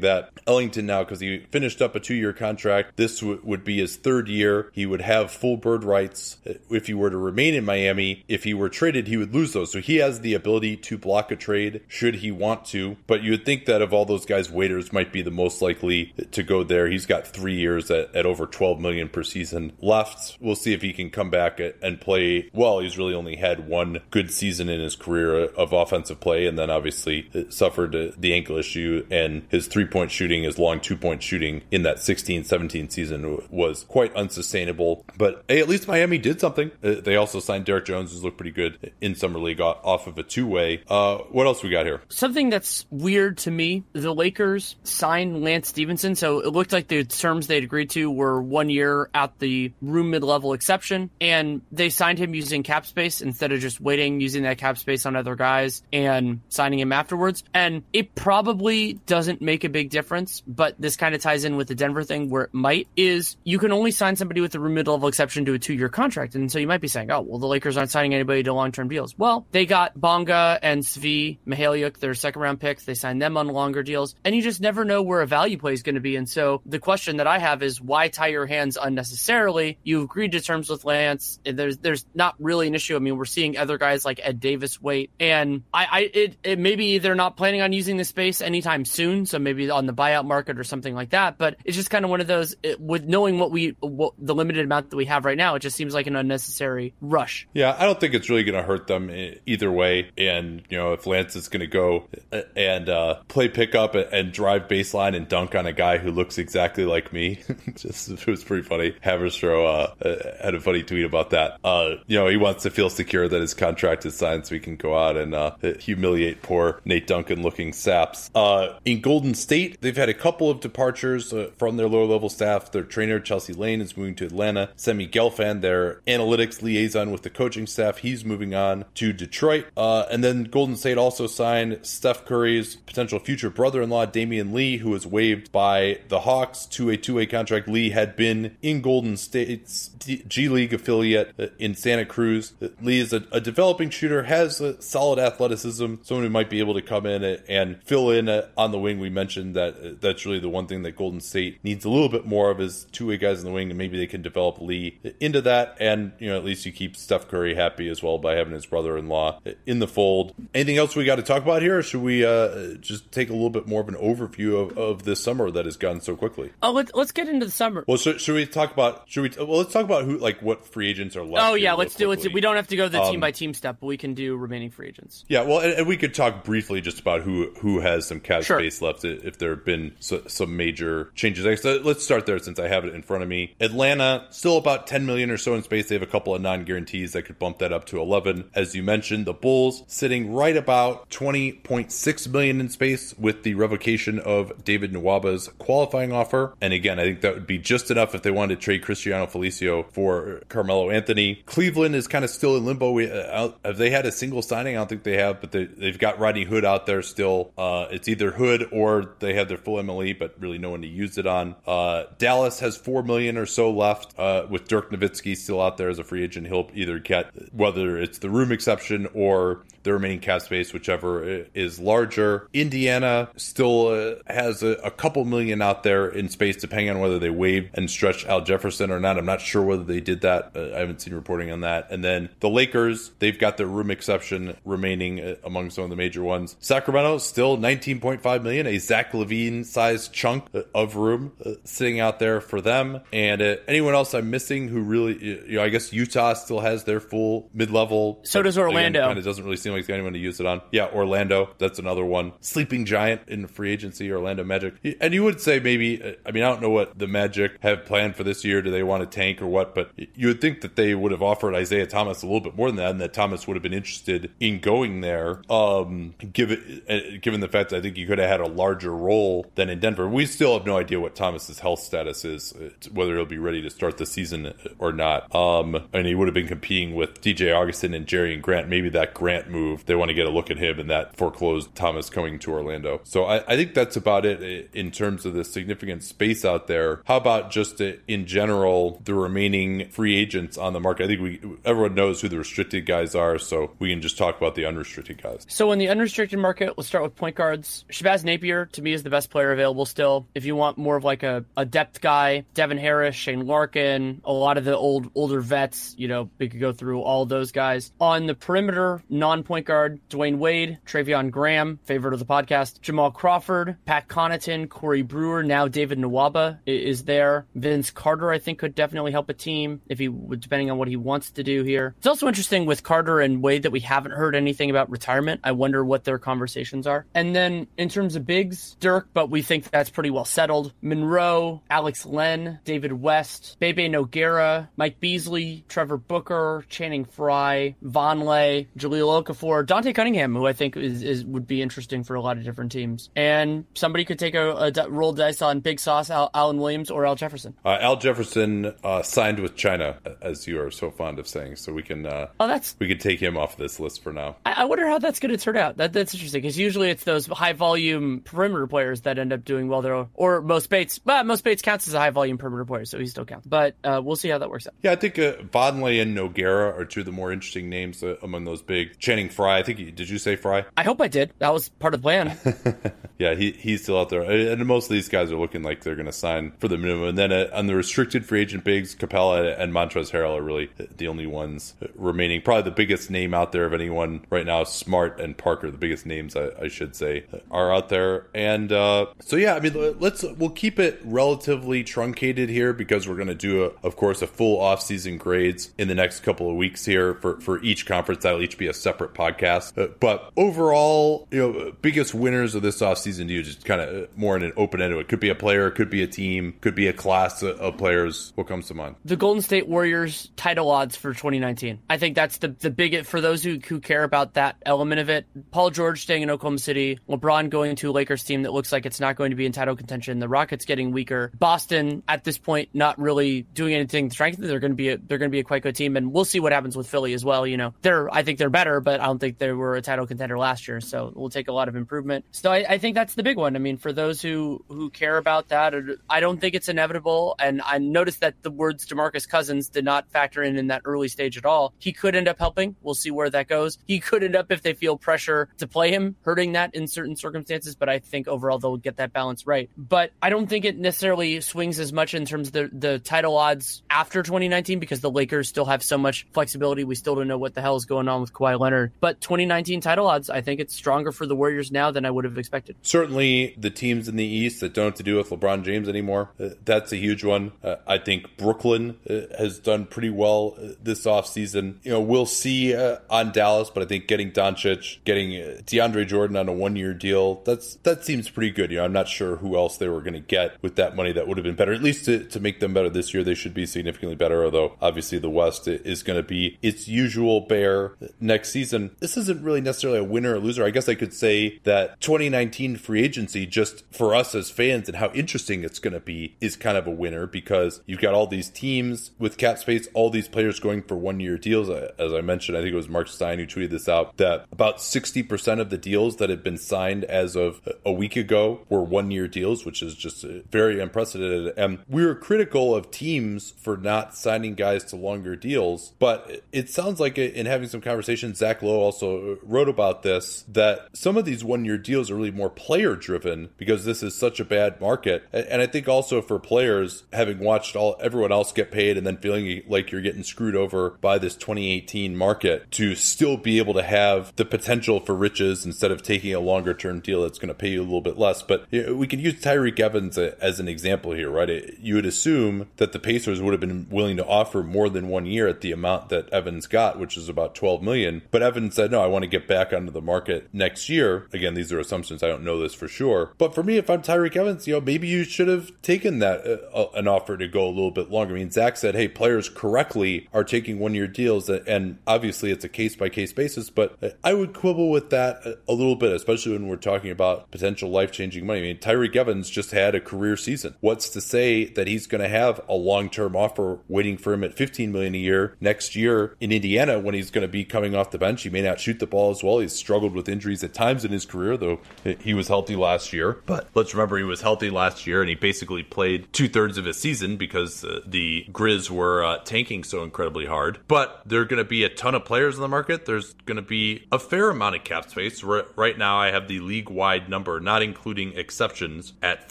that Ellington now, because he finished up a two year contract, this w- would be his third year. He would have full bird rights uh, if he were to remain in Miami. If he were traded, he would lose those. So he has the ability to block a trade should he want to. But you would think that of all those guys, Waiters might be the most likely to go there. He's got three years at, at over 12 million per season left. We'll see if he can come back and play well. He's really only had one good season in his career of offensive play, and then obviously suffered the ankle issue. And his three point shooting, his long two point shooting in that 16 17 season was quite unsustainable. But hey, at least Miami did something. They also signed Derrick Jones, who's looked pretty good in summer league off of a two way. Uh, what else we got here? Something that's weird to me: the Lakers signed Lance Stephenson, so it looked like the terms they'd agreed to were one year at the room mid level exception, and they signed him using cap space instead of just waiting using that cap space on other guys and signing him afterwards. And it probably doesn't make a big difference, but this kind of ties in with the Denver thing where it might is you can only sign somebody with a room mid level exception to a two year contract, and so you might be saying, oh well, the Lakers aren't signing anybody to long term deals. Well, they got Bonga and Svi Mykhailiuk, their second round picks. They signed them on longer deals, and you just never know where a value play is going to be. And so the question that I have is why tie your hands unnecessarily? You've agreed to terms with Lance. There's there's not really an issue. I mean, we're seeing other guys like Ed Davis wait, and I, I it, it maybe they're not planning on using the space anytime soon, so maybe on the buyout market or something like that. But it's just kind of one of those it, with knowing what we what, the limited amount that we have right now, it just seems like an unnecessary rush. Yeah, I don't think it's really going to hurt them either way. And you know, if Lance is going to go and uh, play pickup and drive baseline and dunk on a guy who looks exactly like me, just it was pretty funny. Haberstroh uh, had a funny tweet about that. Uh, you know, he wants to feel secure that his contract is signed so he can go out and uh, humiliate poor Nate Duncan looking saps. Uh, in Golden State, they've had a couple of departures uh, from their lower level staff. Their trainer, Chelsea Lane, is moving to Atlanta. Sammy Gelfand, their analytics liaison with the coaching staff, he's moving on to Detroit. Uh, and then Golden State also signed Steph Curry's potential future brother in law, Damion Lee, who was waived by the Hawks to a two way contract. Lee had been in Golden State's G League affiliate uh, in Santa Cruz. Uh, Lee is a, a developing shooter, has a solid athleticism, someone who might be able to come in and fill in on the wing. We mentioned that that's really the one thing that Golden State needs a little bit more of is two way guys in the wing, and maybe they can develop Lee into that. And, you know, at least you keep Steph Curry happy as well by having his brother in law in the fold. Anything else we got to talk about here, or should we uh, just take a little bit more of an overview of, of this summer that has gone so quickly? Oh, let's, let's get into the summer. Well, should, should we talk about, should we, well, let's talk about who, like, what free agents are left. Oh, yeah, let's do it. We don't have to go the team um, by team step, but we can do remaining free agents. Yeah, well, and, and we could talk briefly just about who who has some cap sure. space left if there have been so, some major changes. So let's start there since I have it in front of me. Atlanta still about 10 million or so in space. They have a couple of non-guarantees that could bump that up to 11. As you mentioned, the Bulls sitting right about 20.6 million in space with the revocation of David Nwaba's qualifying offer. And again, I think that would be just enough if they wanted to trade Cristiano Felicio for Carmelo Anthony. Cleveland is kind of still in limbo. We, uh, have they had a single signing? I don't think they have, but they, have got Rodney Hood out there still. Uh, it's either Hood or they have their full MLE, but really no one to use it on. Uh, Dallas has four million or so left uh, with Dirk Nowitzki still out there as a free agent. He'll either get whether it's the room exception or the remaining cap space, whichever is larger. Indiana still uh, has a, a, couple million out there in space, depending on whether they waive and stretch Al Jefferson or not. I'm not sure whether they did that. Uh, I haven't seen reporting on that. And then the Lakers, they've got their room exception remaining uh, among some of the major ones. Sacramento still 19.5 million, a Zach LaVine sized chunk of room uh, sitting out there for them. And uh, anyone else I'm missing who really, you know, I guess Utah still has their full mid level. So does Orlando. Kind of doesn't really seem anyone to use it on. Yeah, Orlando. That's another one. Sleeping giant in free agency. Orlando Magic. And you would say maybe. I mean, I don't know what the Magic have planned for this year. Do they want to tank or what? But you would think that they would have offered Isaiah Thomas a little bit more than that, and that Thomas would have been interested in going there. Um, given uh, given the fact that I think you could have had a larger role than in Denver. We still have no idea what Thomas's health status is, uh, whether he'll be ready to start the season or not. Um, and he would have been competing with DJ Augustin and Jerian Grant. Maybe that Grant move, they want to get a look at him, and that foreclosed Thomas coming to Orlando. So I, I think that's about it eh, in terms of the significant space out there. How about just eh, in general the remaining free agents on the market? I think we everyone knows who the restricted guys are, so we can just talk about the unrestricted guys. So in the unrestricted market, let's start with point guards. Shabazz Napier to me is the best player available still. If you want more of like a, a depth guy, Devin Harris, Shane Larkin, a lot of the old older vets, you know, we could go through all those guys. On the perimeter, non point guard, Dwyane Wade, Treveon Graham, favorite of the podcast, Jamal Crawford, Pat Connaughton, Corey Brewer, now David Nwaba is there. Vince Carter, I think, could definitely help a team if he would, depending on what he wants to do here. It's also interesting with Carter and Wade that we haven't heard anything about retirement. I wonder what their conversations are. And then in terms of bigs, Dirk, but we think that's pretty well settled. Monroe, Alex Len, David West, Bebe Nogueira, Mike Beasley, Trevor Booker, Channing Frye, Vonleh, Jahlil Okafor, Dante Cunningham, who I think is, is would be interesting for a lot of different teams. And somebody could take a, a roll dice on Big Sauce, Al, Alan Williams, or Al Jefferson. Uh, Al Jefferson uh, signed with China, as you are so fond of saying, so we can. Uh, oh, that's we could take him off this list for now. I, I wonder how that's going to turn out. That that's interesting because usually it's those high volume perimeter players that end up doing well there, or most Bates. But most Bates counts as a high volume perimeter player, so he still counts. But uh, we'll see how that works out. Yeah, I think uh, Vonleh and Nogueira are two of the more interesting names uh, among those big. Channing Frye, I think. Did you say Fry? I hope I did. That was part of the plan. yeah, he, he's still out there, and most of these guys are looking like they're going to sign for the minimum. And then uh, on the restricted free agent bigs, Capela and Montrezl Harrell are really the only ones remaining. Probably the biggest name out there of anyone right now. Smart and Parker, the biggest names I, I should say, are out there. And uh, so yeah, I mean, let's we'll keep it relatively truncated here because we're going to do, a, of course, a full offseason grades in the next couple of weeks here for for each conference. That'll each be a separate podcast. Uh, but overall, you know, biggest winners of this offseason, you just kind of more in an open end? It could be a player, could be a team, could be a class of players. What comes to mind? The Golden State Warriors title odds for 2019. I think that's the the biggest for those who who care about that element of it. Paul George staying in Oklahoma City, LeBron going to a Lakers team that looks like it's not going to be in title contention. The Rockets getting weaker. Boston at this point not really doing anything. Frankly, they're going to be a, they're going to be a quite good team, and we'll see what happens with Philly as well. You know, they're I think they're better, but I don't think they were a title contender last year, so we'll take a lot of improvement. So I, I think that's the big one. I mean, for those who who care about that, I don't think it's inevitable. And I noticed that the words Demarcus Cousins did not factor in in that early stage at all. He could end up helping. We'll see where that goes. He could end up if they feel pressure to play him, hurting that in certain circumstances. But I think overall they'll get that balance right. But I don't think it necessarily swings as much in terms of the the title odds after 2019 because the Lakers still have so much flexibility. We still don't know what the hell is going on with Kawhi Leonard. But 2019 title odds, I think it's stronger for the Warriors now than I would have expected. Certainly, the teams in the East that don't have to do with LeBron James anymore, uh, that's a huge one. Uh, I think Brooklyn uh, has done pretty well uh, this offseason. You know, we'll see uh, on Dallas, but I think getting Doncic, getting uh, DeAndre Jordan on a one-year deal, that's that seems pretty good. You know, I'm not sure who else they were going to get with that money that would have been better. At least to, to make them better this year, they should be significantly better. Although obviously the West is going to be its usual bear next season. This isn't really necessarily a winner or loser. I guess I could say that 2019 free agency, just for us as fans and how interesting it's going to be, is kind of a winner because you've got all these teams with cap space, all these players going for one year deals. As I mentioned, I think it was Marc Stein who tweeted this out that about 60% of the deals that had been signed as of a week ago were one year deals, which is just very unprecedented. And we were critical of teams for not signing guys to longer deals, but it sounds like in having some conversations, Zach Lowe also wrote about this that some of these one year deals are really more player driven because this is such a bad market. And I think also for players, having watched all everyone else get paid and then feeling like you're getting screwed over by this 2018 market, to still be able to have the potential for riches instead of taking a longer term deal that's going to pay you a little bit less. But we can use Tyreke Evans uh, as an example here, right? You would assume that the Pacers would have been willing to offer more than one year at the amount that Evans got, which is about 12 million. But Evans said, no, I want to get back onto the market next year. Again, these are assumptions. I don't know this for sure. But for me, if I'm Tyreke Evans, you know, maybe you should have taken that uh, uh, an offer to go a little bit longer. I mean, Zach said, hey, players correctly are taking one year deals, and obviously it's a case by case basis. But uh, I would quibble with that uh, a little bit, especially when we're talking about potential life changing money. I mean, Tyreke Evans just had a career season. What's to say that he's going to have a long term offer waiting for him at 15 million a year next year in Indiana when he's going to be coming off the bench? He may not shoot the ball as well. He's struggled with injuries at times in his career, though he was healthy last year. But let's remember he was healthy last year and he basically played two thirds of his season because uh, the Grizz were uh, tanking so incredibly hard. But there are going to be a ton of players in the market. There's going to be a fair amount of cap space. Right now, I have the league wide number, not including exceptions, at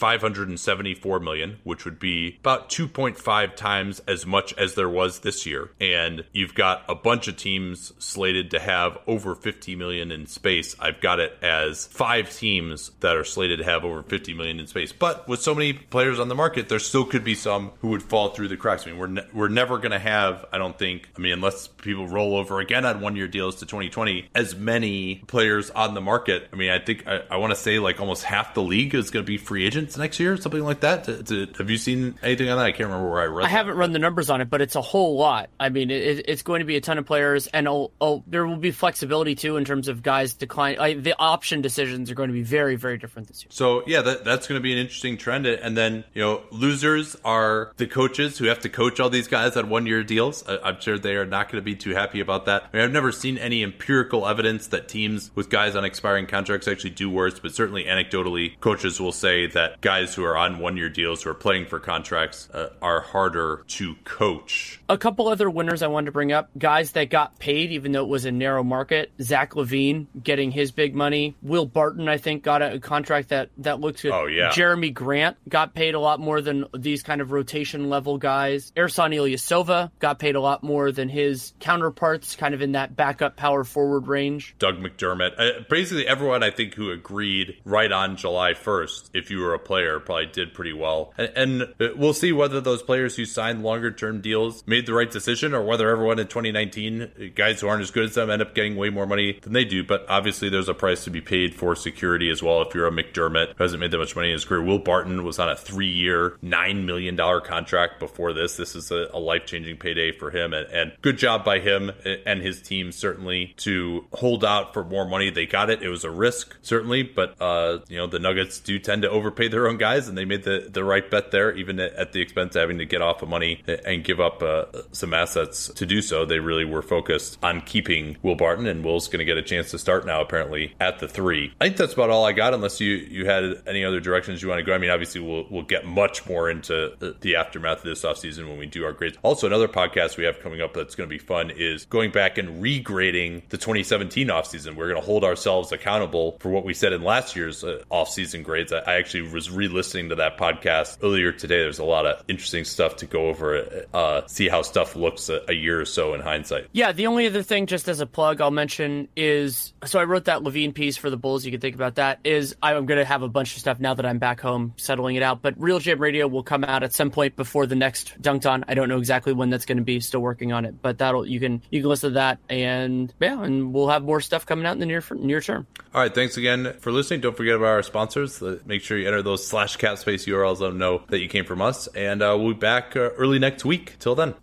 574 million, which would be about 2.5 times as much as there was this year. And you've got a bunch of teams slated to have over 50 million in space. I've got it as five teams that are slated to have over 50 million in space. But with so many players on the market, there still could be some who would fall through the cracks. I mean, we're ne- we're never going to have, I don't think, I mean, unless people roll over again on one year deals to 2020, as many players on the market. I mean, I think I, I want to say like almost half the league is going to be free agents next year, something like that. To, to, have you seen anything on that? I can't remember where I read. I that. haven't run the numbers on it, but it's a whole lot. I mean, it, it's going to be a ton of players, and oh, oh, there will be flexibility too in terms of guys decline. I, the option decisions are going to be very, very different this year. So yeah, that, that's going to be an interesting trend. And then you know, losers are the coaches who have to coach all these guys on one year deals. I, I'm sure they are not going to be too happy about that. I mean, I've never seen any empirical evidence that teams with guys on expiring contracts actually do worse, but certainly anecdotally, coaches will say that guys who are on one year deals who are playing for contracts uh, are harder to coach. A couple other winners I wanted to bring up guys that got paid, even though it was a narrow market. Zach LaVine getting his big money. Will Barton, I think, got a contract that, that looks good. Oh, yeah. Jerami Grant got paid a lot more than these kind of rotation level guys. Ersan Ilyasova got paid a lot more than his counterparts, kind of in that backup power forward range. Doug McDermott. Uh, basically, everyone I think who agreed right on July 1st, if you were a player, probably did pretty well. And, and uh, we'll see whether those players who signed longer term deals made the right decision or whether everyone in 2019, uh, guys who aren't as good as them, end up getting way more money than they do. But obviously, there's a price to be paid for security as well. If you're a McDermott who hasn't made that much money in his career, Will Barton was on a three year, $9 million contract before this. This is a, a life changing payday for him. And, and good job by him and his team, certainly, to hold out for more money. They got it. It was a risk, certainly, but, uh, you know, the Nuggets do tend to overpay their own guys, and they made the, the right bet there, even at the expense of having to get off of money and give up uh, some assets to do so. They really were focused on keeping Will Barton Barton, and Will's going to get a chance to start now, apparently, at the three. I think that's about all I got, unless you, you had any other directions you want to go. I mean, obviously, we'll, we'll get much more into the aftermath of this offseason when we do our grades. Also, another podcast we have coming up that's going to be fun is going back and regrading the 2017 offseason. We're going to hold ourselves accountable for what we said in last year's uh, offseason grades. I, I actually was re listening to that podcast earlier today. There's a lot of interesting stuff to go over, uh, see how stuff looks a, a year or so in hindsight. Yeah, the only other thing, just as a plug, I'll mention is so I wrote that LaVine piece for the Bulls. You can think about that. Is I'm going to have a bunch of stuff now that I'm back home settling it out. But Real Jam Radio will come out at some point before the next Dunc'd On. I don't know exactly when that's going to be. Still working on it, but that'll you can you can listen to that and yeah, and we'll have more stuff coming out in the near near term. All right, thanks again for listening. Don't forget about our sponsors. Make sure you enter those slash cap space URLs. Let them know that you came from us, and uh, we'll be back uh, early next week. Till then.